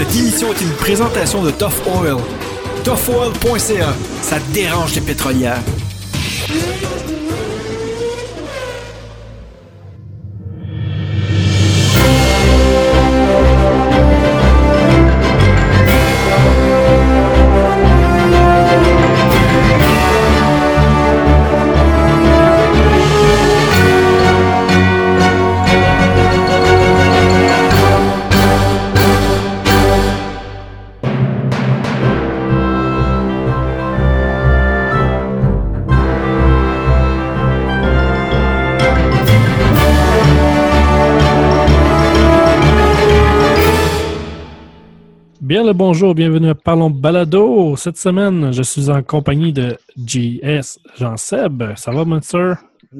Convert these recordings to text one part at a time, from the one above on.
Cette émission est une présentation de Tough Oil. ToughOil.ca, ça dérange les pétrolières. Le bonjour, bienvenue à Parlons Balado. Cette semaine, je suis en compagnie de JS Jean-Seb. Ça va, mon sir?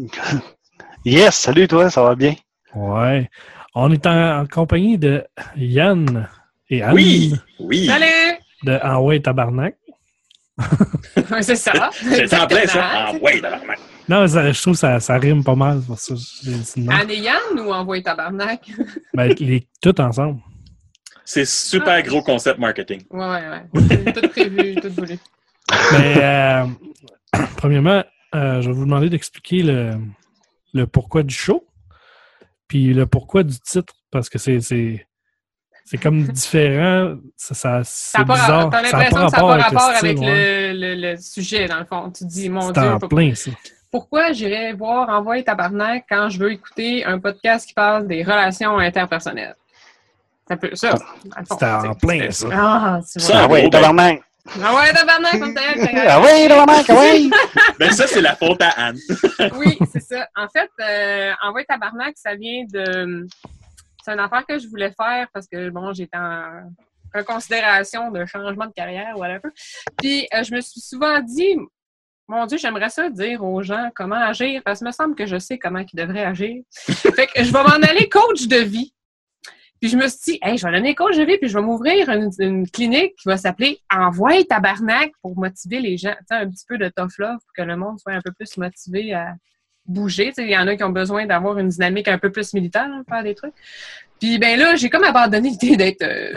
Yes, salut toi, ça va bien? Ouais. On est en, en compagnie de Yann et Anne Oui, oui. Salut! de Ah ouais, tabarnak. C'est ça. C'est en plein ça. Ah ouais, tabarnak. Non, ça- je trouve que ça, ça rime pas mal. Pour ça. Anne et Yann ou Envoyer tabarnak? Ben, les, tout ensemble. C'est super gros concept marketing. Ouais, ouais, ouais. Tout prévu, tout voulu. Mais, euh, premièrement, euh, je vais vous demander d'expliquer le, le pourquoi du show, puis le pourquoi du titre, parce que c'est comme différent, ça, ça Ça c'est bizarre. T'as l'impression que ça n'a pas le rapport style, avec ouais. le, le, le sujet, dans le fond. Tu dis, mon Dieu, en plein, ça. pourquoi j'irais voir Envoyer tabarnak quand je veux écouter un podcast qui parle des relations interpersonnelles? C'est un peu ça. C'était en plein, ça. Ah, tu Ça, vois. Ah gros, ouais, ben- tabarnak! Ah ouais, tabarnak, comme t'as Ah ouais, tabarnak, ah ouais! Ben ça, c'est la faute à Anne. Oui, c'est ça. En fait, euh, Envoyer tabarnak, ça vient de. C'est une affaire que je voulais faire parce que, bon, j'étais en reconsidération de changement de carrière, whatever. Puis, euh, je me suis souvent dit, mon Dieu, j'aimerais ça dire aux gens comment agir parce que me semble que je sais comment ils devraient agir. fait que je vais m'en aller coach de vie. Puis je me suis dit, hey, je vais donner coach de vie, puis je vais m'ouvrir une, clinique qui va s'appeler Envoie tabarnak pour motiver les gens. Un petit peu de tough love pour que le monde soit un peu plus motivé à bouger. Il y en a qui ont besoin d'avoir une dynamique un peu plus militaire, faire des trucs. Puis ben là, j'ai comme abandonné l'idée d'être euh,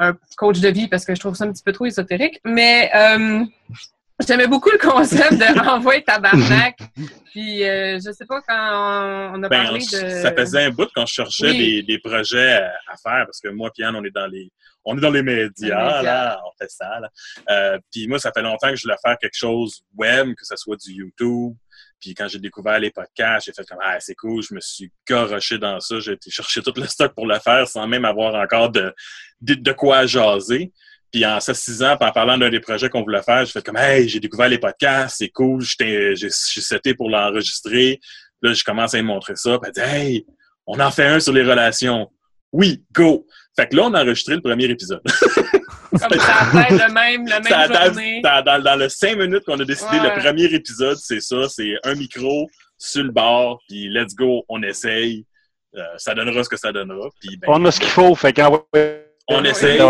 un coach de vie parce que je trouve ça un petit peu trop ésotérique. Mais euh, j'aimais beaucoup le concept de Envoie tabarnak. Puis euh, je sais pas quand on a Ben, parlé on- de. Ça faisait un bout qu'on cherchait Oui. des, des projets à, à faire parce que moi et Anne, on est dans les on est dans les médias, Les médias. là, on fait ça. Là. Euh, puis moi, ça fait longtemps que je voulais faire quelque chose web, que ce soit du YouTube. Puis quand j'ai découvert les podcasts, j'ai fait comme ah c'est cool, je me suis garoché dans ça, j'ai été chercher tout le stock pour le faire sans même avoir encore de de, de quoi jaser. Puis en s'assisant, puis en parlant d'un des projets qu'on voulait faire, j'ai fait comme Hey, j'ai découvert les podcasts, c'est cool, j'ai seté pour l'enregistrer. Là, je commence à lui montrer ça, puis elle dit Hey, on en fait un sur les relations. Oui, go! Fait que là, on a enregistré le premier épisode. Comme ça a fait le même, la Ça même journée. dans, dans- dans le cinq minutes qu'on a décidé, Ouais. le premier épisode, c'est ça, c'est un micro sur le bord, puis let's go, on essaye. Euh, ça donnera ce que ça donnera. Puis ben, On a ce qu'il faut, fait qu'envoie. On essaye.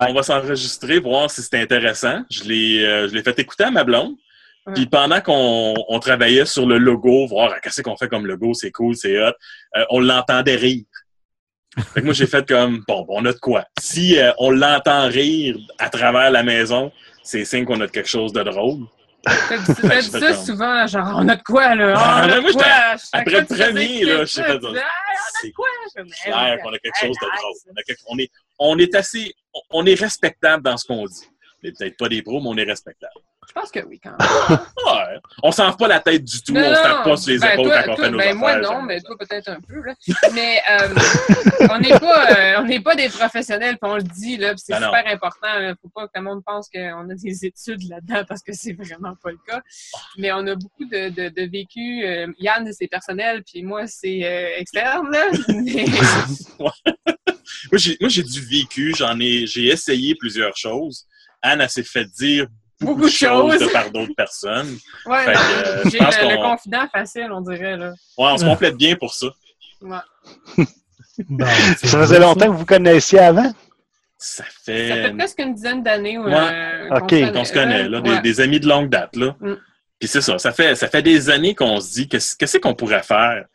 On va s'enregistrer, voir si c'est intéressant. Je l'ai, euh, je l'ai fait écouter à ma blonde. Ouais. Puis pendant qu'on on travaillait sur le logo, voir ah, qu'est-ce qu'on fait comme logo, c'est cool, c'est hot, euh, on l'entendait rire. Fait que moi, j'ai fait comme, bon, on a de quoi. Si euh, on l'entend rire à travers la maison, c'est signe qu'on a de quelque chose de drôle. T'as dit, t'as dit Je fais ça souvent, genre, on a de quoi, là? Ah, on a de moi, quoi? après le premier, là, fait tu disais, Ah, on a C'est de quoi? Je dis, clair qu'on a quelque chose de drôle. On, est, on est assez, on est respectable dans ce qu'on dit. On est peut-être pas des pros, mais on est respectable. Je pense que oui, quand même. Ouais. On s'en pas la tête du tout, Non, on se tape pas sur les Ben, épaules toi- quand on fait nos ben, affaires. Moi, non, mais toi, peut-être un peu. Là. Mais euh, on n'est pas, euh, pas des professionnels, puis on le dit, là, puis c'est Ben non. super important. Il ne faut pas que le monde pense qu'on a des études là-dedans, parce que c'est vraiment pas le cas. Mais on a beaucoup de, de, de vécu. euh, Yann, c'est personnel, puis moi, c'est externe. Là. Mais- Moi, j'ai, moi, j'ai du vécu, j'en ai, j'ai essayé plusieurs choses. Anne, elle s'est fait dire beaucoup, Beaucoup de choses choses. de par d'autres personnes. Ouais, Fait que, euh, j'ai le, confident facile, on dirait. Là. Ouais, on se complète bien pour ça. Ouais. Bon, c'est Ça faisait longtemps que vous connaissiez avant? Ça Ça fait fait, presque une dizaine d'années. Ouais. euh, Ok, qu'on se qu'on se connaît, là, des, Ouais. des amis de longue date, là. Mm. Puis c'est ça, ça fait, ça fait des années qu'on se dit, qu'est-ce, qu'est-ce qu'on pourrait faire?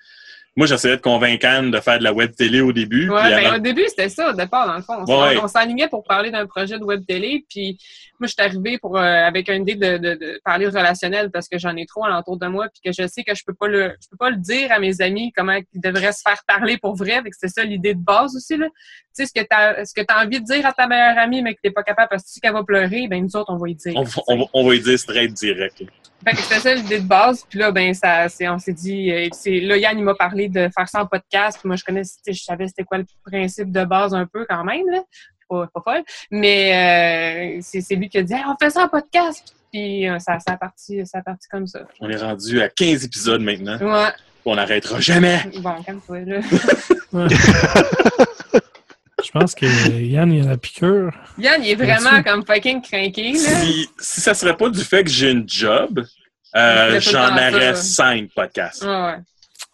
Moi, j'essayais de convaincre Anne de faire de la web télé au début. Puis ben, avant- au début, c'était ça, au départ, dans le fond. On s'en- Ouais. on s'alignait pour parler d'un projet de web télé, puis moi, je suis arrivée pour, euh, avec une idée de, de, de parler relationnel parce que j'en ai trop alentour de moi, puis que je sais que je peux pas le, je peux pas le dire à mes amis comment ils devraient se faire parler pour vrai, fait que c'est ça l'idée de base aussi, là. Tu sais, ce que t'as, ce que t'as envie de dire à ta meilleure amie, mais que t'es pas capable parce que tu sais qu'elle va pleurer, ben, nous autres, on va y dire. on, on va y dire straight direct. Fait que c'était ça l'idée de base. Puis là, ben, ça, c'est, on s'est dit, euh, c'est, là, Yann, il m'a parlé de faire ça en podcast. Moi, je connais, je savais c'était quoi le principe de base un peu quand même, là. Pas, pas folle. Mais euh, c'est, c'est lui qui a dit, Hey, on fait ça en podcast. Puis euh, ça, ça a parti, ça a parti comme ça. On est rendu à 15 épisodes maintenant. Ouais. On n'arrêtera jamais. Bon, calme-toi, là. Je pense que Yann, il a la piqûre. Yann, il est vraiment comme fucking là. Si, si ça serait pas du fait que j'ai une job, euh, j'en aurais cinq podcasts. Ouais, ouais.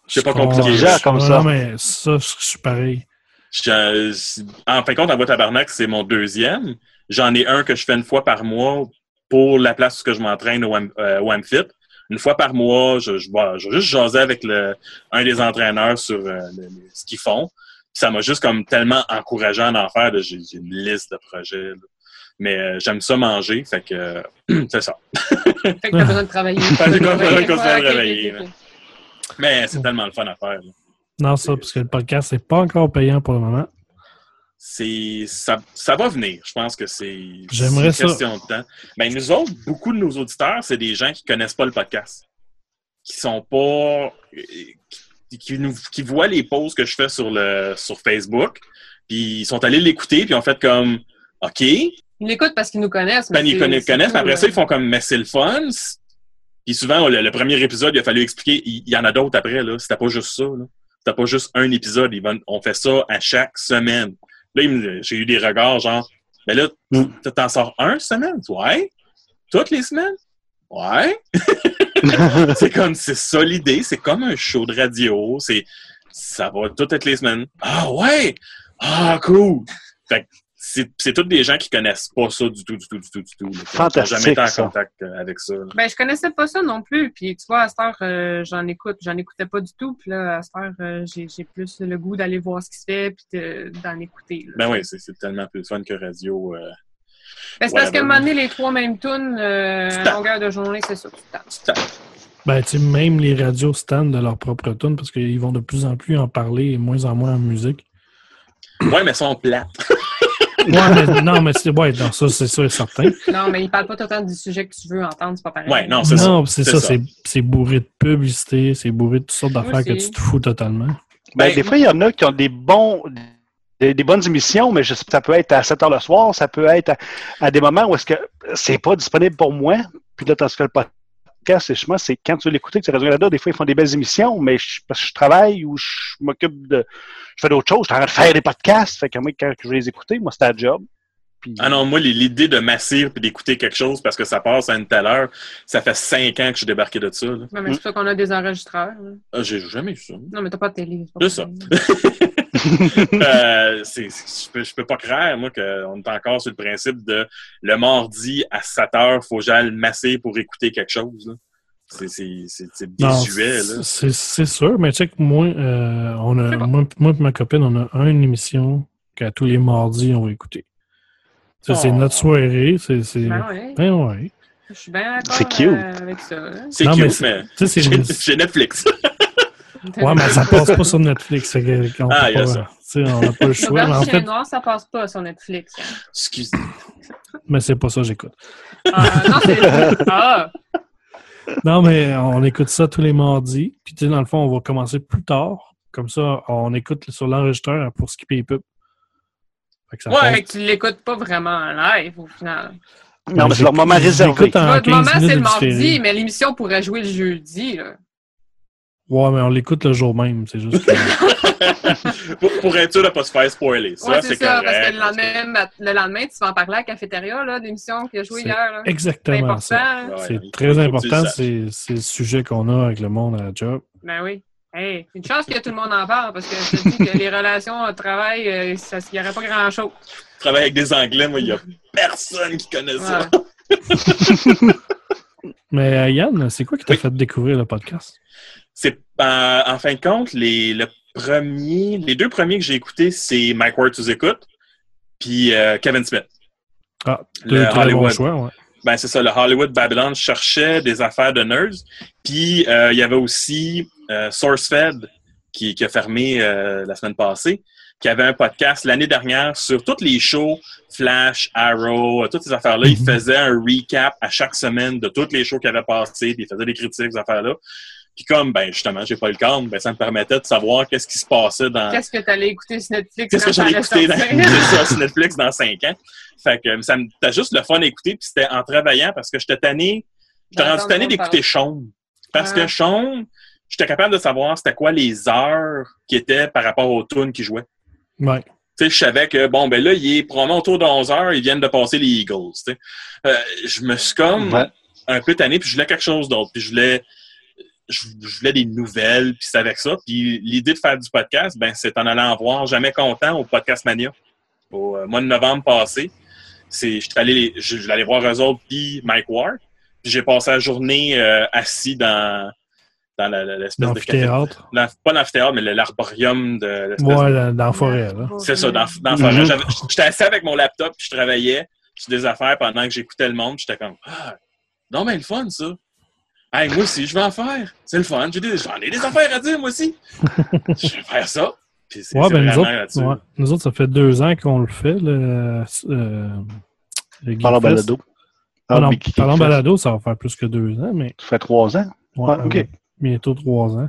C'est pas Je compliqué. Déjà, comme ça. Non, mais ça, je suis pareil. Je- en fin de compte, en boîte tabarnak, c'est mon deuxième. J'en ai un que je fais une fois par mois pour la place où je m'entraîne au euh, au. Une fois par mois, je, je, vais- je vais juste jaser avec le, un des entraîneurs sur euh, le- ce qu'ils font. Ça m'a juste comme tellement encouragé à en faire. J'ai une liste de projets. là. Mais euh, j'aime ça manger, fait que euh, c'est ça. Fait que t'as besoin de travailler. Fait que j'ai besoin de travailler. Mais c'est tellement le fun à faire. là. Non, ça, parce que le podcast, c'est pas encore payant pour le moment. c'est ça, ça va venir. Je pense que c'est une ça. question de temps. Ben, nous autres, beaucoup de nos auditeurs, c'est des gens qui connaissent pas le podcast. Qui sont pas. qui, qui nous, qui voient les posts que je fais sur, le, sur Facebook, puis ils sont allés l'écouter, puis ils ont fait comme OK. Ils l'écoutent parce qu'ils nous connaissent. Ben, ils connaissent, connaissent mais après ça, ils font comme Mais c'est le fun. Puis souvent, le, le premier épisode, il a fallu expliquer. Il, il y en a d'autres après, là. C'était pas juste ça, là. C'était pas juste un épisode. Ils vont- on fait ça à chaque semaine. Là, j'ai eu des regards genre, mais là, Mm. tu t'en sors un semaine? Ouais. Toutes les semaines? Ouais. c'est comme, c'est ça l'idée. C'est comme un show de radio. C'est, ça va toutes être les semaines. Ah ouais! Ah, cool! Fait que c'est, c'est tous des gens qui connaissent pas ça du tout, du tout, du tout, du tout. Fantastique, jamais été en ça. contact euh, avec ça. là. Ben, je connaissais pas ça non plus. Puis, tu vois, à cette heure, euh, j'en écoute. J'en écoutais pas du tout. Puis là, à cette heure, euh, j'ai j'ai plus le goût d'aller voir ce qui se fait puis de- d'en écouter. là. Ben oui, c'est, c'est tellement plus fun que radio. euh, c'est parce qu'à un moment donné, les trois mêmes tunes, euh, Tu à tapes. longueur de journée, c'est ça. tu tapes. tu tapes. Ben, tu sais, même les radios standent de leur propre tune parce qu'ils vont de plus en plus en parler et moins en moins en musique. Ouais, mais ils sont plates. Ouais, mais non, mais c'est ouais, non, ça, c'est sûr et certain. Non, mais ils parlent pas tout le temps du sujet que tu veux entendre, c'est pas pareil. Ouais, non, c'est ça. Non, c'est ça, ça. c'est c'est bourré de publicité, c'est bourré de toutes sortes d'affaires que tu te fous totalement. Ben, Ben, des fois, il y en a qui ont des bons des, bonnes émissions, mais je ça peut être à 7 heures le soir, ça peut être à, à des moments où est-ce que c'est pas disponible pour moi. Puis là, tandis que le podcast, c'est quand tu veux l'écouter, que tu là, des fois, ils font des belles émissions, mais je, parce que je travaille ou je m'occupe de. Je fais d'autres choses, je suis en train de faire des podcasts. Fait que moi, quand je veux les écouter, moi, c'est un job. Puis, Ah non, moi, l'idée de m'assir puis d'écouter quelque chose parce que ça passe à une telle heure, ça fait cinq ans que je suis débarqué de ça. là. Ouais, mais c'est pour ça qu'on a des enregistreurs. là. Ah, j'ai jamais eu ça. Non, mais t'as pas de télé. C'est ça. Euh, je, peux, je peux pas croire, moi, qu'on est encore sur le principe de le mardi à 7 heures, faut que j'aille le masser pour écouter quelque chose. là. C'est- C'est c'est- c'est Non, désuet, là. c'est c'est sûr, mais check, moi, euh, on a, sais moi, moi et ma copine, on a une émission qu'à tous les mardis, on va écouter. Ça, C'est Oh. notre soirée. C'est. c'est- Ben ouais. Ben ouais. Je suis bien d'accord C'est cute. euh, avec ça. hein. C'est Non, cute, mais mais, c'est- j'ai j'ai Netflix. Ouais, mais ça passe pas sur Netflix. que- on Ah, peut il y a pas- ça. tu sais, on n'a pas le choix. Mais en fait, noir, ça passe pas sur Netflix. hein. Excuse. mais c'est pas ça que j'écoute. Ah, non, c'est. Ah! Non, mais on écoute ça tous les mardis. Puis, tu sais, dans le fond, on va commencer plus tard. Comme ça, on écoute sur l'enregistreur pour skipper les pubs. Ça Ouais, fait que tu l'écoutes pas vraiment en live au final. non, mais c'est leur moment réservé. Votre 15 moment, c'est le mardi, différé. mais l'émission pourrait jouer le jeudi. Là. Ouais, mais on l'écoute le jour même. C'est juste que... pour, pour être sûr de pas se faire spoiler. Ça, Ouais, c'est ça, correct. parce que le lendemain, le lendemain, tu vas en parler à la cafétéria, là, l'émission qui a joué hier. là. C'est exactement important. ça. hein? Ouais, C'est il très important. c'est le sujet qu'on a avec le monde à la job. Ben oui. Hey, une chance que tout le monde en parle, parce que je te dis que les relations au travail, euh, ça- il n'y aurait pas grand-chose. Je travaille avec des Anglais, moi, il y a personne qui connaît ça. Mais euh, Yann, c'est quoi qui t'a Oui. fait découvrir le podcast? C'est euh, en fin de compte, les, le premier, les deux premiers que j'ai écoutés, c'est Mike Ward sous écoute, puis euh, Kevin Smith. Ah, Le deux très bons Hollywood. choix, ouais. Ben, c'est ça, le Hollywood Babylon cherchait des affaires de nerds. Puis, euh, il y avait aussi euh, SourceFed, qui, qui a fermé euh, la semaine passée, qui avait un podcast l'année dernière sur toutes les shows, Flash, Arrow, euh, toutes ces affaires-là. Il Mhm. faisait un recap à chaque semaine de toutes les shows qui avaient passé, puis il faisait des critiques, ces affaires-là. Puis comme, ben justement, j'ai pas le cadre, ben ça me permettait de savoir qu'est-ce qui se passait dans... Qu'est-ce que tu allais écouter sur Netflix? Qu'est-ce que j'allais écouter dans, sur Netflix dans cinq ans. Fait que ça me, t'as juste le fun à écouter, puis c'était en travaillant parce que j'étais tanné, j'étais rendu tanné d'écouter Sean. Parce que Ah. Sean, j'étais capable de savoir c'était quoi les heures qui étaient par rapport aux tunes qu'il jouait. Ouais. Tu sais, je savais que, bon, ben là, il est probablement autour de 11 heures, ils viennent de passer les Eagles, tu sais. Euh, je me suis comme Ouais. un peu tanné, puis je voulais quelque chose d'autre, puis je voulais, je, je voulais des nouvelles, puis c'est avec ça. Puis l'idée de faire du podcast, ben, c'est en allant voir Jamais Content au Podcast Mania, au euh, mois de novembre passé. C'est, je suis allé, je, je aller voir eux autres, puis Mike Ward. Puis j'ai passé la journée euh, assis dans, dans l'espèce de café. Pas l'amphithéâtre, mais le- l'arborium de l'espèce Ouais, là, dans la forêt, là. c'est ça, dans, dans la Mhm. forêt. J'avais- J'étais assis avec mon laptop, puis je travaillais sur des affaires pendant que j'écoutais le monde. puis J'étais comme, ah, non, mais le fun, ça. Hey, moi aussi, je vais en faire. C'est le fun. J'ai des- J'en ai des affaires à dire, moi aussi. je vais faire ça. Puis c'est Ouais, c'est ben nous autres, ouais. nous autres, ça fait deux ans qu'on le fait, le, euh, le Par la Geekfest. balado. Ah non, parlant qui- balado, ça va faire plus que deux ans, mais Ça fait trois ans. ouais, Ouais, ok. Bientôt trois ans.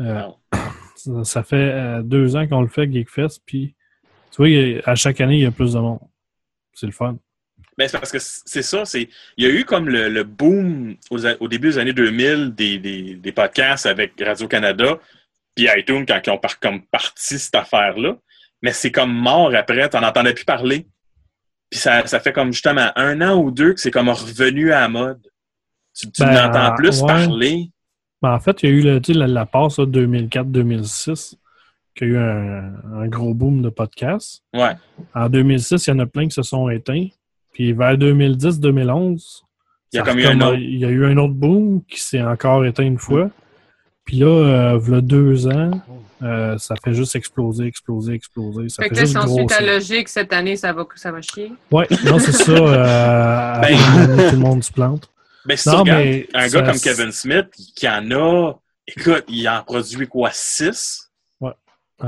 Euh, ça, fait euh, deux ans qu'on le fait, Geekfest, puis tu vois, à chaque année, il y a plus de monde. C'est le fun. Ben, c'est parce que c'est ça. c'est Il y a eu comme le, le boom aux au début des années 2000 des, des, des podcasts avec Radio-Canada puis iTunes quand ils ont par, comme parti cette affaire-là. Mais c'est comme mort après. T'en entendais plus parler. Puis ça, ça fait comme justement un an ou deux que c'est comme revenu à la mode. Tu, tu Ben, plus ouais. parler. Ben, en fait, il y a eu le, tu sais, la, la passe 2004-2006, qui a eu un, un gros boom de podcasts. Ouais. En 2006, il y en a plein qui se sont éteints. Puis vers 2010-2011, Il y a eu un autre. il y a eu un autre boom qui s'est encore éteint une fois. Puis là, euh, v'là deux ans, euh, ça fait juste exploser, exploser, exploser. Ça Fait fait, que là, juste suit ta logique, cette année, ça va, ça va chier? Ouais, non, c'est ça. Euh, Ben- tout le monde se plante. Ben, si Non, tu regardes mais un ça- gars comme Kevin Smith, qui en a, écoute, il en produit quoi, six?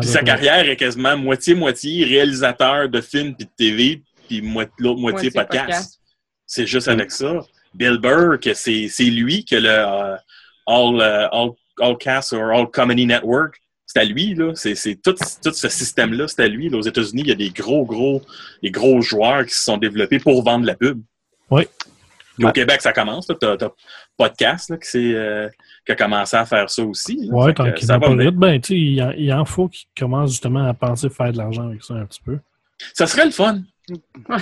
Puis sa carrière est quasiment moitié-moitié réalisateur de films puis de TV, puis mo- l'autre moitié, Moitié podcast. podcast. C'est juste avec ça. Bill Burr, que c'est c'est lui que le euh, All, euh, All, All Cast or All Comedy Network, c'est à lui, là. C'est c'est tout, tout ce système-là, c'est à lui. Là. Aux États-Unis, il y a des gros, gros, des gros joueurs qui se sont développés pour vendre la pub. Oui. Puis Au Ouais. Québec, ça commence. Tu as, Podcast là, qui, euh, qui a commencé à faire ça aussi. Fait tant qu'il ça va pas vite, ben, il, en- il en faut qu'il commence justement à penser faire de l'argent avec ça un petit peu. Ça serait le fun. Ouais.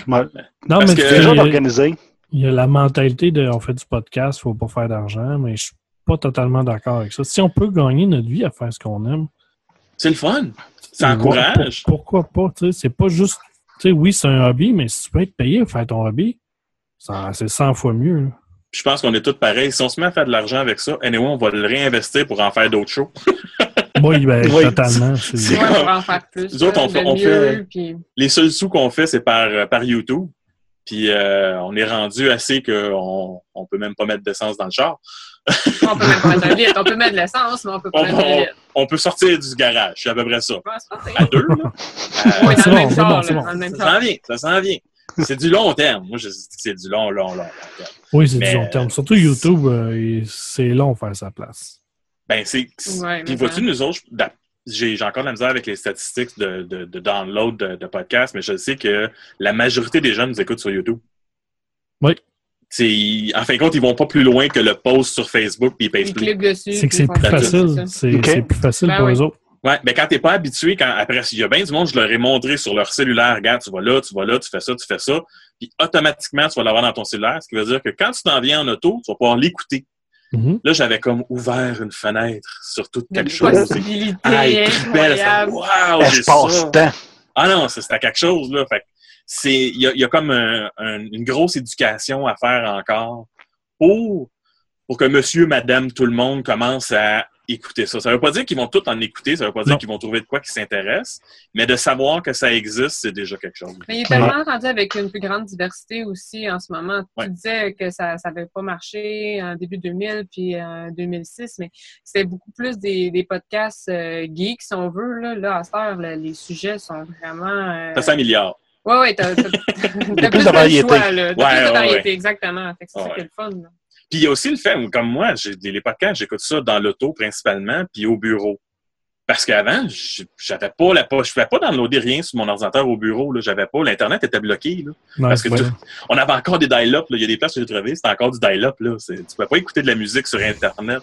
Non, Parce mais que- déjà il y a- d'organiser. il y a la mentalité de on fait du podcast, faut pas faire d'argent, mais je suis pas totalement d'accord avec ça. Si on peut gagner notre vie à faire ce qu'on aime, C'est le fun. Ça encourage. pour- pourquoi pas? tu sais, C'est pas juste. Tu sais, oui, c'est un hobby, mais si tu peux être payé à faire ton hobby, c'est 100 fois mieux. là. Je pense qu'on est tous pareils. Si on se met à faire de l'argent avec ça, anyway, on va le réinvestir pour en faire d'autres shows. Oui, ben, Oui. totalement. c'est- pour en faire plus. Nous autres, on de fait- on mieux, fait- puis- Les seuls sous qu'on fait, c'est par, euh, par YouTube. Puis euh, on est rendu assez qu'on on peut même pas mettre d'essence dans le char. On peut même pas mettre de litre. On peut mettre de l'essence, mais on peut pas On, mettre de on- litre. on peut sortir du garage, c'est à peu près ça. Ouais, À deux, là. Oui, dans bon, même c'est char, bon, bon. dans le même ça s'en vient, ça s'en vient. C'est du long terme. Moi, je dis que c'est du long, long, long, long terme. Oui, c'est Mais- du long terme. Surtout YouTube, euh, c'est long faire sa place. Ben, c'est. Ouais, Puis vois-tu, nous autres, j'ai encore de la misère avec les statistiques de, de, de download de, de podcasts, mais je sais que la majorité des gens nous écoutent sur YouTube. Oui. C'est, en fin de compte, ils vont pas plus loin que le post sur Facebook puis ils payent plus. C'est que c'est plus facile. c'est plus facile Ben pour oui. eux autres. Ouais, mais quand t'es pas habitué, quand après, il y a bien du monde, je leur ai montré sur leur cellulaire, regarde, tu vas là, tu vas là, tu fais ça, tu fais ça, puis automatiquement, tu vas l'avoir dans ton cellulaire, ce qui veut dire que quand tu t'en viens en auto, tu vas pouvoir l'écouter. Mhm. Là, j'avais comme ouvert une fenêtre sur toute quelque chose. Ah, ça, incroyables. Wow, j'ai ça. Espace-temps. Ah non, c'est- c'était quelque chose, là. Fait que c'est, il y a, il y a comme un- un- une grosse éducation à faire encore pour, pour que monsieur, madame, tout le monde commence à écouter ça. Ça veut pas dire qu'ils vont tout en écouter, ça veut pas dire qu'ils vont trouver de quoi qui s'intéresse, mais de savoir que ça existe, c'est déjà quelque chose. Mais il est tellement rendu avec une plus grande diversité aussi en ce moment. Ouais. Tu disais que ça n'avait pas marché en début 2000 puis en 2006, mais c'était beaucoup plus des, des podcasts euh, geeks, si on veut. Là, là à cette heure, là, les sujets sont vraiment... Euh... Milliard. Ouais, ouais, t'as, t'as, t'as plus de variété. choix, là. T'as Ouais, plus de ouais, variété, ouais. exactement. C'est ça qui est le fun. là. Puis il y a aussi le fait, comme moi, j'ai les podcasts, j'écoute ça dans l'auto principalement, puis au bureau. Parce qu'avant, j'avais pas la pas, je pouvais pas downloader rien sur mon ordinateur au bureau. Là, j'avais pas, l'internet était bloqué. Là. Parce que ouais. on avait encore des dial-up. là. Il y a des places que j'ai trouvées, c'était encore du dial-up. Tu pouvais pas écouter de la musique sur internet.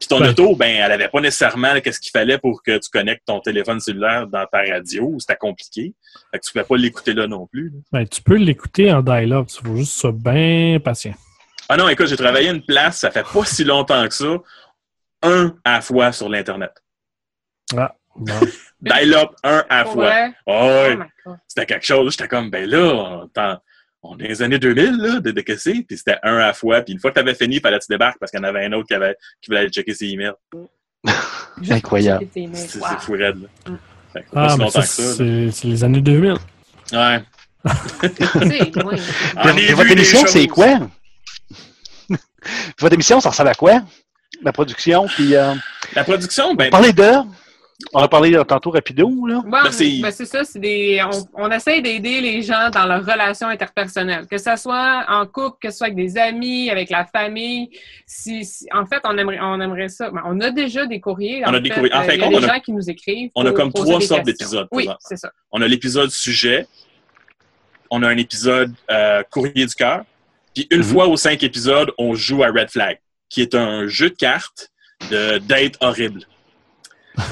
Puis ton Ouais. auto, ben, elle avait pas nécessairement qu'est-ce qu'il fallait pour que tu connectes ton téléphone cellulaire dans ta radio. C'était compliqué. Fait que tu pouvais pas l'écouter là non plus. là. Ben, tu peux l'écouter en dial-up. Il faut juste sois bien patient. Ah non, écoute, j'ai travaillé à une place, ça fait pas si longtemps que ça, un à la fois sur l'Internet. Ah, bon. Dial-up, un à la fois. Ah ouais, Oh God. c'était quelque chose. J'étais comme, ben là, on, on est dans les années 2000, là, de, de que c'est, puis c'était un à la fois. Puis une fois que t'avais fini, il fallait que tu débarques parce qu'il y en avait un autre qui, avait, qui voulait aller checker ses emails. Incroyable. C'est Wow. fou raide, là. Mm. Fait que pas Ah, si mais longtemps ça, que ça. là. c'est les années 2000. Ouais. On est vu des c'est quoi? Votre émission, ça ressemble à quoi? La production, puis euh, La production, ben, parler de. On a parlé euh, tantôt rapido, là. Bon, Ben, c'est- ben, c'est ça, c'est des. On, on essaye d'aider les gens dans leurs relations interpersonnelles, que ce soit en couple, que ce soit avec des amis, avec la famille. Si, si- en fait, on aimerait, on aimerait ça. Ben, on a déjà des courriers. On en a des fait. courriers. En Euh, il y a des a- gens qui nous écrivent. on a comme trois sortes d'épisodes, Oui, c'est ça. on a l'épisode sujet, on a un épisode euh, courrier du cœur, puis une Mhm. fois aux cinq épisodes, on joue à Red Flag, qui est un jeu de cartes de date horrible.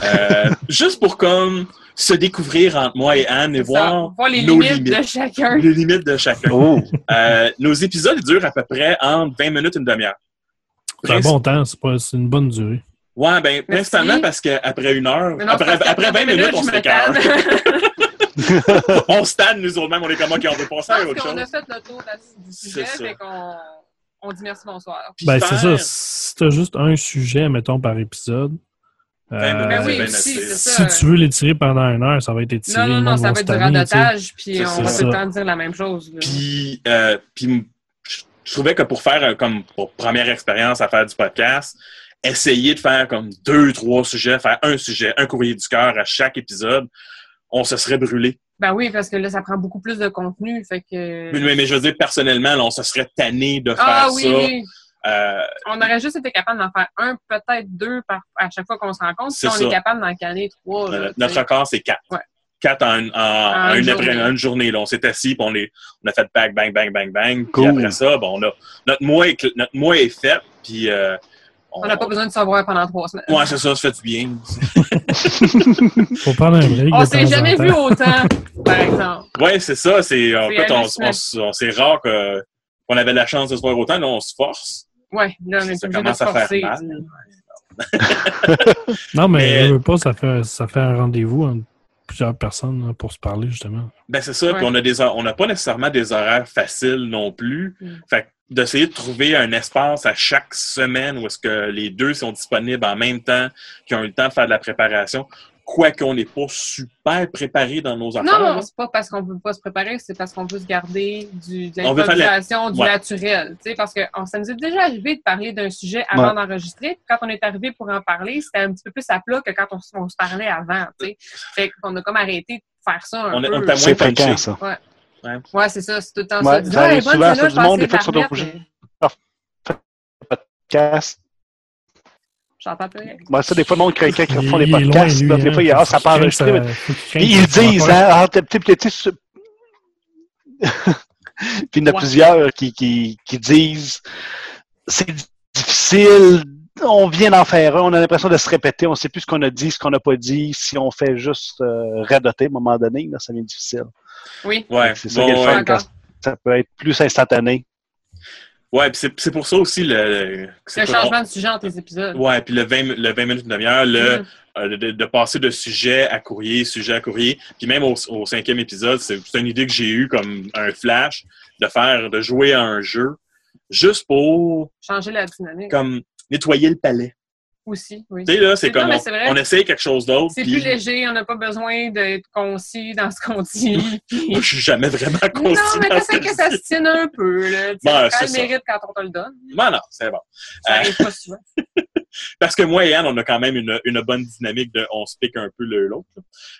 Euh, juste pour comme se découvrir entre moi et Anne et voir, Voir les nos limites, limites. de chacun. les limites de chacun. Oh! Euh, nos épisodes durent à peu près entre 20 minutes et une demi-heure. C'est un bon temps, c'est une bonne durée. Ouais, ben, Merci. principalement parce qu'après une heure, non, après, après 20 minutes, on se. On se tanne, nous autres même, on est comment qui on veut passer à autre pense qu'on a chose. fait le tour du sujet, fait qu'on on dit merci, bonsoir. Ben, c'est ça. Si t'as juste un sujet, mettons, par épisode. Ben, euh, Ben oui, ben, aussi, c'est si tu veux l'étirer pendant une heure, ça va être étiré. Non, non, non, ça va être du tanner, tu sais. radotage, puis on va tout le temps dire la même chose. Puis, euh, puis je trouvais que pour faire euh, comme pour première expérience à faire du podcast, essayer de faire comme deux, trois sujets, faire un sujet, un courrier du cœur à chaque épisode, on se serait brûlé. Ben oui, parce que là, ça prend beaucoup plus de contenu, fait que... Mais, mais je veux dire, personnellement, là, on se serait tanné de faire Ah oui, ça. oui. Euh, On aurait juste été capable d'en faire un, peut-être deux par, à chaque fois qu'on se rencontre. Si on ça. est capable d'en canner trois. là, notre record, c'est quatre. Ouais. Quatre en, en- en une une, journée. après- une journée. Là. On s'est assis, puis on, est- on a fait bang, bang, bang, bang, bang. Puis Cool. après ça, bon, on a, notre, mois est, notre mois est fait, puis euh, On n'a pas besoin de savoir pendant trois semaines. Ouais, c'est ça, ça fait du bien. Faut prendre un break. On s'est jamais vu autant, par exemple. Ouais, c'est ça. C'est en fait, on, on c'est rare que- qu'on avait la chance de se voir autant. Là, on se force. Ouais, là, on est Ça de commence se à faire mal. Non, mais, Mais- pas, ça fait, ça fait un rendez-vous entre plusieurs personnes là, pour se parler, justement. Ben c'est ça. Ouais. Puis on a des, on n'a pas nécessairement des horaires faciles non plus. Mm. Fait que d'essayer de trouver un espace à chaque semaine où est-ce que les deux sont disponibles en même temps, qui ont eu le temps de faire de la préparation. Quoique on n'est pas super préparé dans nos affaires. Non, c'est pas parce qu'on veut pas se préparer, c'est parce qu'on veut se garder du, de On veut faire la- l'improvisation, du Ouais. naturel. Tu sais, parce que on- ça nous est déjà arrivé de parler d'un sujet avant Ouais. d'enregistrer. Puis Quand on est arrivé pour en parler, c'était un petit peu plus à plat que quand on, se parlait avant. Tu sais. Fait qu'on a comme arrêté de faire ça un On est- peu. on est à C'est moins fréquent, ça. Ouais, c'est ça, c'est tout le temps Ouais, ça. Ça arrive souvent, c'est du monde, des fois, de qui sont obligés. mais Podcast. J'entends plus rien. Ouais, ça, des fois, le monde qui, qui, qui Il- font loin, podcasts, des fois, il y a, ah, ça part enregistré. Puis ils disent, hein, ah, t'es petit, petit, petit, ce- Puis il y en a Ouais. plusieurs qui, qui, qui disent c'est difficile, on vient d'en faire un, on a l'impression de se répéter, on ne sait plus ce qu'on a dit, ce qu'on n'a pas dit. Si on fait juste euh, radoter à un moment donné, là, ça devient difficile. Oui. Ouais, C'est ça bon, qui est le fun quand ça peut être plus instantané. Ouais, puis c'est c'est pour ça aussi le. le- c'est Le changement de sujet entre les épisodes. Ouais, puis le 20, mi- le 20 minutes, une demi-heure, le, Mhm. euh, de, de passer de sujet à courrier, sujet à courrier. Puis même au, au cinquième épisode, c'est c'est une idée que j'ai eue comme un flash de faire, de jouer à un jeu juste pour Changer la dynamique. comme nettoyer le palais. Aussi, oui. Tu sais, là, c'est comme non, mais on, essaye quelque chose d'autre. C'est plus léger, on n'a pas besoin d'être concis dans ce qu'on dit. Moi, je suis jamais vraiment Non, concis mais dans ce peut-être que que ça se tienne un peu. Là. Tu sais, Ouais, ça le mérite quand on te le donne. dis. Non, non, c'est bon. Ça Euh, pas souvent. Parce que moi et Anne, on a quand même une, une bonne dynamique de on se pique un peu l'un l'autre.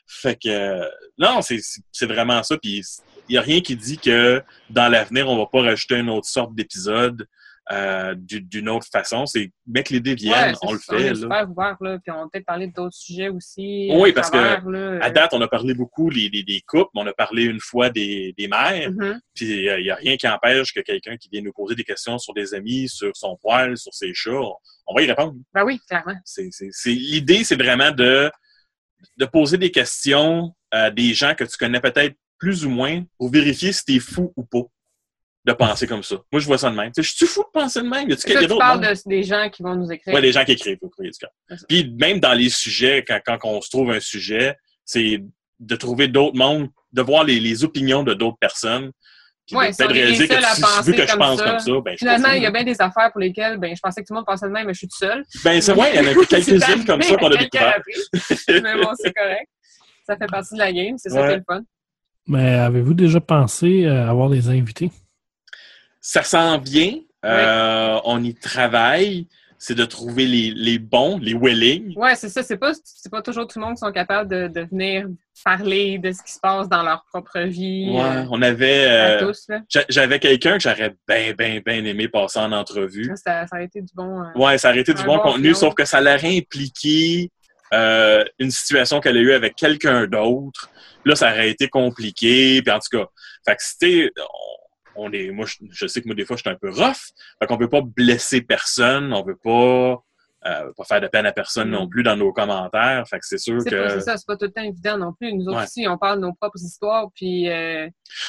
Fait que euh, non, c'est c'est vraiment ça. Puis il n'y a rien qui dit que dans l'avenir, on va pas rajouter une autre sorte d'épisode euh, du- d'une autre façon. C'est mec l'idée vienne, Ouais, on le c'est- On fait. est là. super ouvert, là. Puis on peut-être parler d'autres sujets aussi. Oui, à parce que là. À date, on a parlé beaucoup des, des, des couples, mais on a parlé une fois des, des mères. Mhm. Puis il n'y a rien qui empêche que quelqu'un qui vient nous poser des questions sur des amis, sur son poil, sur ses chats, on, on va y répondre. Ben oui, clairement. C'est, c'est, c'est- l'idée, c'est vraiment de, de poser des questions à des gens que tu connais peut-être plus ou moins pour vérifier si t'es fou ou pas de penser comme ça. Moi, je vois ça de même. Tu je suis fou de penser de même? Y a-tu quelqu'un tu d'autre? de, des gens qui vont nous écrire. Ouais, les gens qui écrivent au courrier du cœur. Puis même dans les sujets, quand, quand on se trouve un sujet, c'est de trouver d'autres mondes, de voir les, les opinions de d'autres personnes. De si réaliser que si, penser vu que je comme pense ça, comme ça, ben, Finalement, il y a bien des affaires pour lesquelles ben, je pensais que tout le monde pensait de même, mais je suis tout seul. Ben, c'est vrai, il y en a quelques-unes comme ça qu'on a découvert. mais bon, c'est correct. Ça fait partie de la game, c'est ça qui est le fun. Mais avez-vous déjà pensé à avoir des invités? Ça s'en vient. Euh, on y travaille. C'est de trouver les, les bons, les willing. Ouais, c'est ça. C'est pas, c'est pas toujours tout le monde qui sont capables de, de venir parler de ce qui se passe dans leur propre vie. Ouais, euh, on avait. euh, tous, là. j'a- J'avais quelqu'un que j'aurais bien, bien, bien aimé passer en entrevue. Ça, ça a été du bon. euh, Ouais, ça aurait été du bon bon contenu, film. sauf que ça l'aurait impliqué une situation qu'elle a eue avec quelqu'un d'autre. Là, ça aurait été compliqué. Puis en tout cas, fait que c'était. On, est, moi, je, sais que moi, des fois, je suis un peu rough. Fait qu'on peut pas blesser personne. On veut pas, euh, pas faire de peine à personne Mm. non plus dans nos commentaires. Fait que c'est sûr que. c'est ça, c'est pas tout le temps évident non plus. Nous Ouais. aussi, on parle de nos propres histoires, puis euh,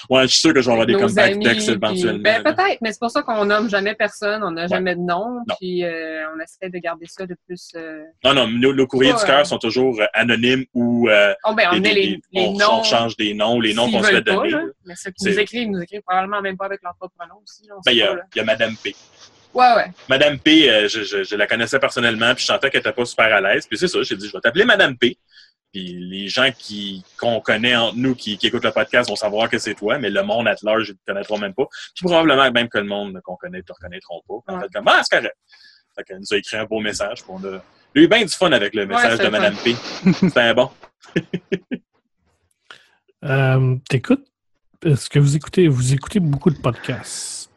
Ouais, je suis sûr que je vais avoir des nos comeback amis, texts puis- éventuellement. ben, peut-être, mais c'est pour ça qu'on nomme jamais personne, on n'a Ouais. jamais de nom, Non. puis euh, on essaie de garder ça le plus. euh, Non, non, nos, nos courriers Pas, du cœur euh, sont toujours euh, anonymes ou euh, Oh, ben, on des- des- les, on, noms. on change des noms, les noms qu'on se fait pas, donner. là. Mais ceux qui nous écrivent, ils nous écrivent probablement même pas avec leur propre nom aussi. là, Ben, y, il y a Madame P. Ouais, ouais. Madame P, euh, je, je- je la connaissais personnellement, puis je sentais qu'elle était pas super à l'aise. Puis c'est ça, j'ai dit, je vais t'appeler Madame P. Puis les gens qui qu'on connaît entre nous, qui, qui écoutent le podcast, vont savoir que c'est toi, mais le monde at large, ils ne te connaîtront même pas. Puis probablement même que le monde qu'on connaît ne te reconnaîtront pas. En Ouais. fait, comme, ah, c'est correct. Fait qu'elle nous a écrit un beau message. Puis on a il eu bien du fun avec le message de. Madame P. C'était bon. Euh, T'écoutes? Est-ce que vous écoutez, vous écoutez beaucoup de podcasts?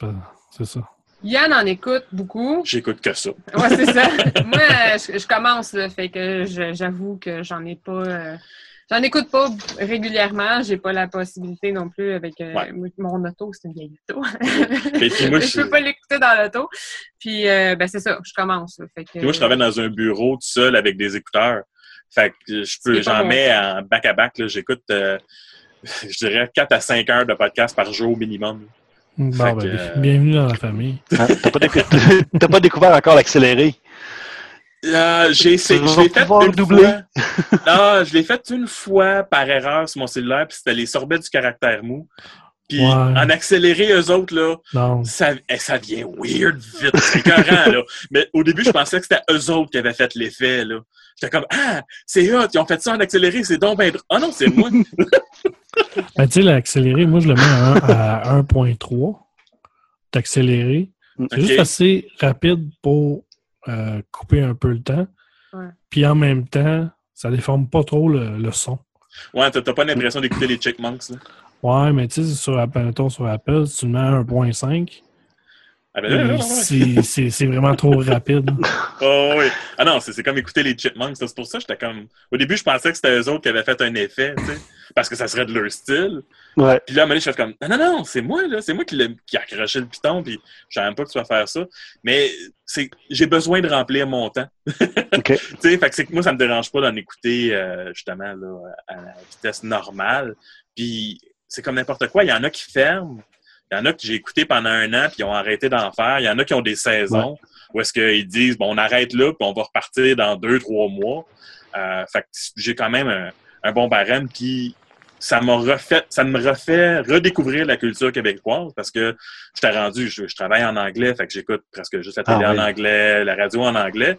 C'est ça. Yann en écoute beaucoup. J'écoute que ça. Ouais, c'est ça. Moi, je, je commence, là, fait que j'avoue que j'en ai pas. euh, J'en écoute pas régulièrement. J'ai pas la possibilité non plus avec euh, Ouais. mon auto, c'est une vieille auto. Et puis moi, je peux pas l'écouter dans l'auto. Puis euh, ben c'est ça, je commence. là, fait que, Puis moi, je travaille dans un bureau tout seul avec des écouteurs. Fait que je peux, j'en mets en back-à-back. là. J'écoute, euh, je dirais, 4 à 5 heures de podcast par jour minimum. Bon, ben, que, euh, bienvenue dans la famille. Hein, T'as pas, décou- t'as pas découvert encore l'accéléré? Euh, j'ai essayé, je l'ai fait une doubler. fois. Non, je l'ai fait une fois par erreur sur mon cellulaire, puis c'était les sorbets du caractère mou. Puis Ouais. en accéléré, eux autres, là, Non. ça, eh, ça vient weird vite. C'est écœurant, là. Mais au début, je pensais que c'était eux autres qui avaient fait l'effet, là. J'étais comme, ah, c'est eux, ils ont fait ça en accéléré, c'est donc ben. Ah non, c'est moi. Ben, tu sais, l'accéléré, moi, je le mets à, un- à 1.3 d'accéléré. C'est juste assez rapide pour euh, couper un peu le temps. Ouais. Puis en même temps, ça déforme pas trop le, le son. Ouais, t'as pas l'impression d'écouter les Chickmunks, là. Ouais, mais tu sais, sur Apple, sur Apple, si tu le mets à 1.5, Ah, ben, c'est- vraiment trop rapide. Oh, oui. Ah non, c'est c'est comme écouter les Chipmunks. C'est pour ça que j'étais comme. Au début, je pensais que c'était eux autres qui avaient fait un effet, tu sais, parce que ça serait de leur style. Ouais. Puis là, à un moment donné, je fais comme, non, non, non, c'est moi, là, c'est moi qui, qui a accroché le piton, puis je pas que tu vas faire ça. Mais c'est, j'ai besoin de remplir mon temps. OK. tu sais, fait que c'est que moi, ça me dérange pas d'en écouter, euh, justement, là, à la vitesse normale. Puis c'est comme n'importe quoi. Il y en a qui ferment. Il y en a que j'ai écouté pendant un an, puis ils ont arrêté d'en faire. Il y en a qui ont des saisons où est-ce qu'ils disent, bon, on arrête là, puis on va repartir dans deux, trois mois. Euh, fait que j'ai quand même un, un bon barème, puis ça m'a refait, ça me refait redécouvrir la culture québécoise parce que j'étais rendu, je, je travaille en anglais, fait que j'écoute presque juste la télé Ah en oui. anglais, la radio en anglais.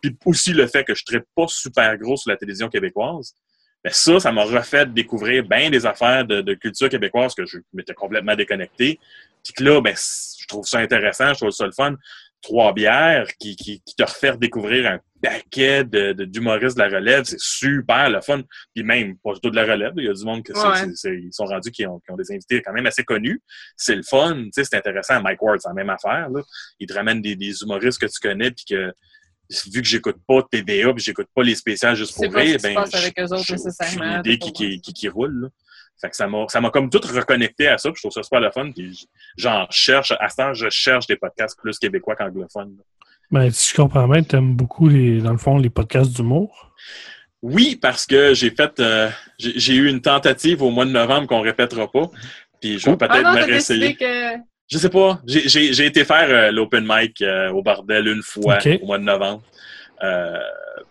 Puis aussi le fait que je ne pas super gros sur la télévision québécoise. Ben ça, ça m'a refait découvrir bien des affaires de, de, culture québécoise que je m'étais complètement déconnecté. Puis que là, ben, je trouve ça intéressant, je trouve ça le fun. Trois bières qui, qui, qui te refait découvrir un paquet de, d'humoristes de, la relève. C'est super le fun. Puis même, pas tout de la relève, il y a du monde qui ils sont rendus qui ont, qui ont, des invités quand même assez connus. C'est le fun. Tu sais, c'est intéressant. Mike Ward, c'est la même affaire. Là. Il te ramène des, des humoristes que tu connais puis que vu que j'écoute pas TVA puis j'écoute pas les spéciales juste pour rire, ben, j'ai une idée qui, qui, qui, qui, roule. Là. Fait que ça m'a, ça m'a comme tout reconnecté à ça, puis je trouve ça super le fun. Puis j'en cherche, à ce temps, je cherche des podcasts plus québécois qu'anglophones. Ben, si je comprends bien, tu aimes beaucoup, les, dans le fond, les podcasts d'humour? Oui, parce que j'ai fait, euh, j'ai eu une tentative au mois de novembre qu'on répétera pas. Puis je vais peut-être ah me réessayer. Que... Je sais pas. J'ai été faire euh, l'open mic euh, au bordel une fois au mois de novembre.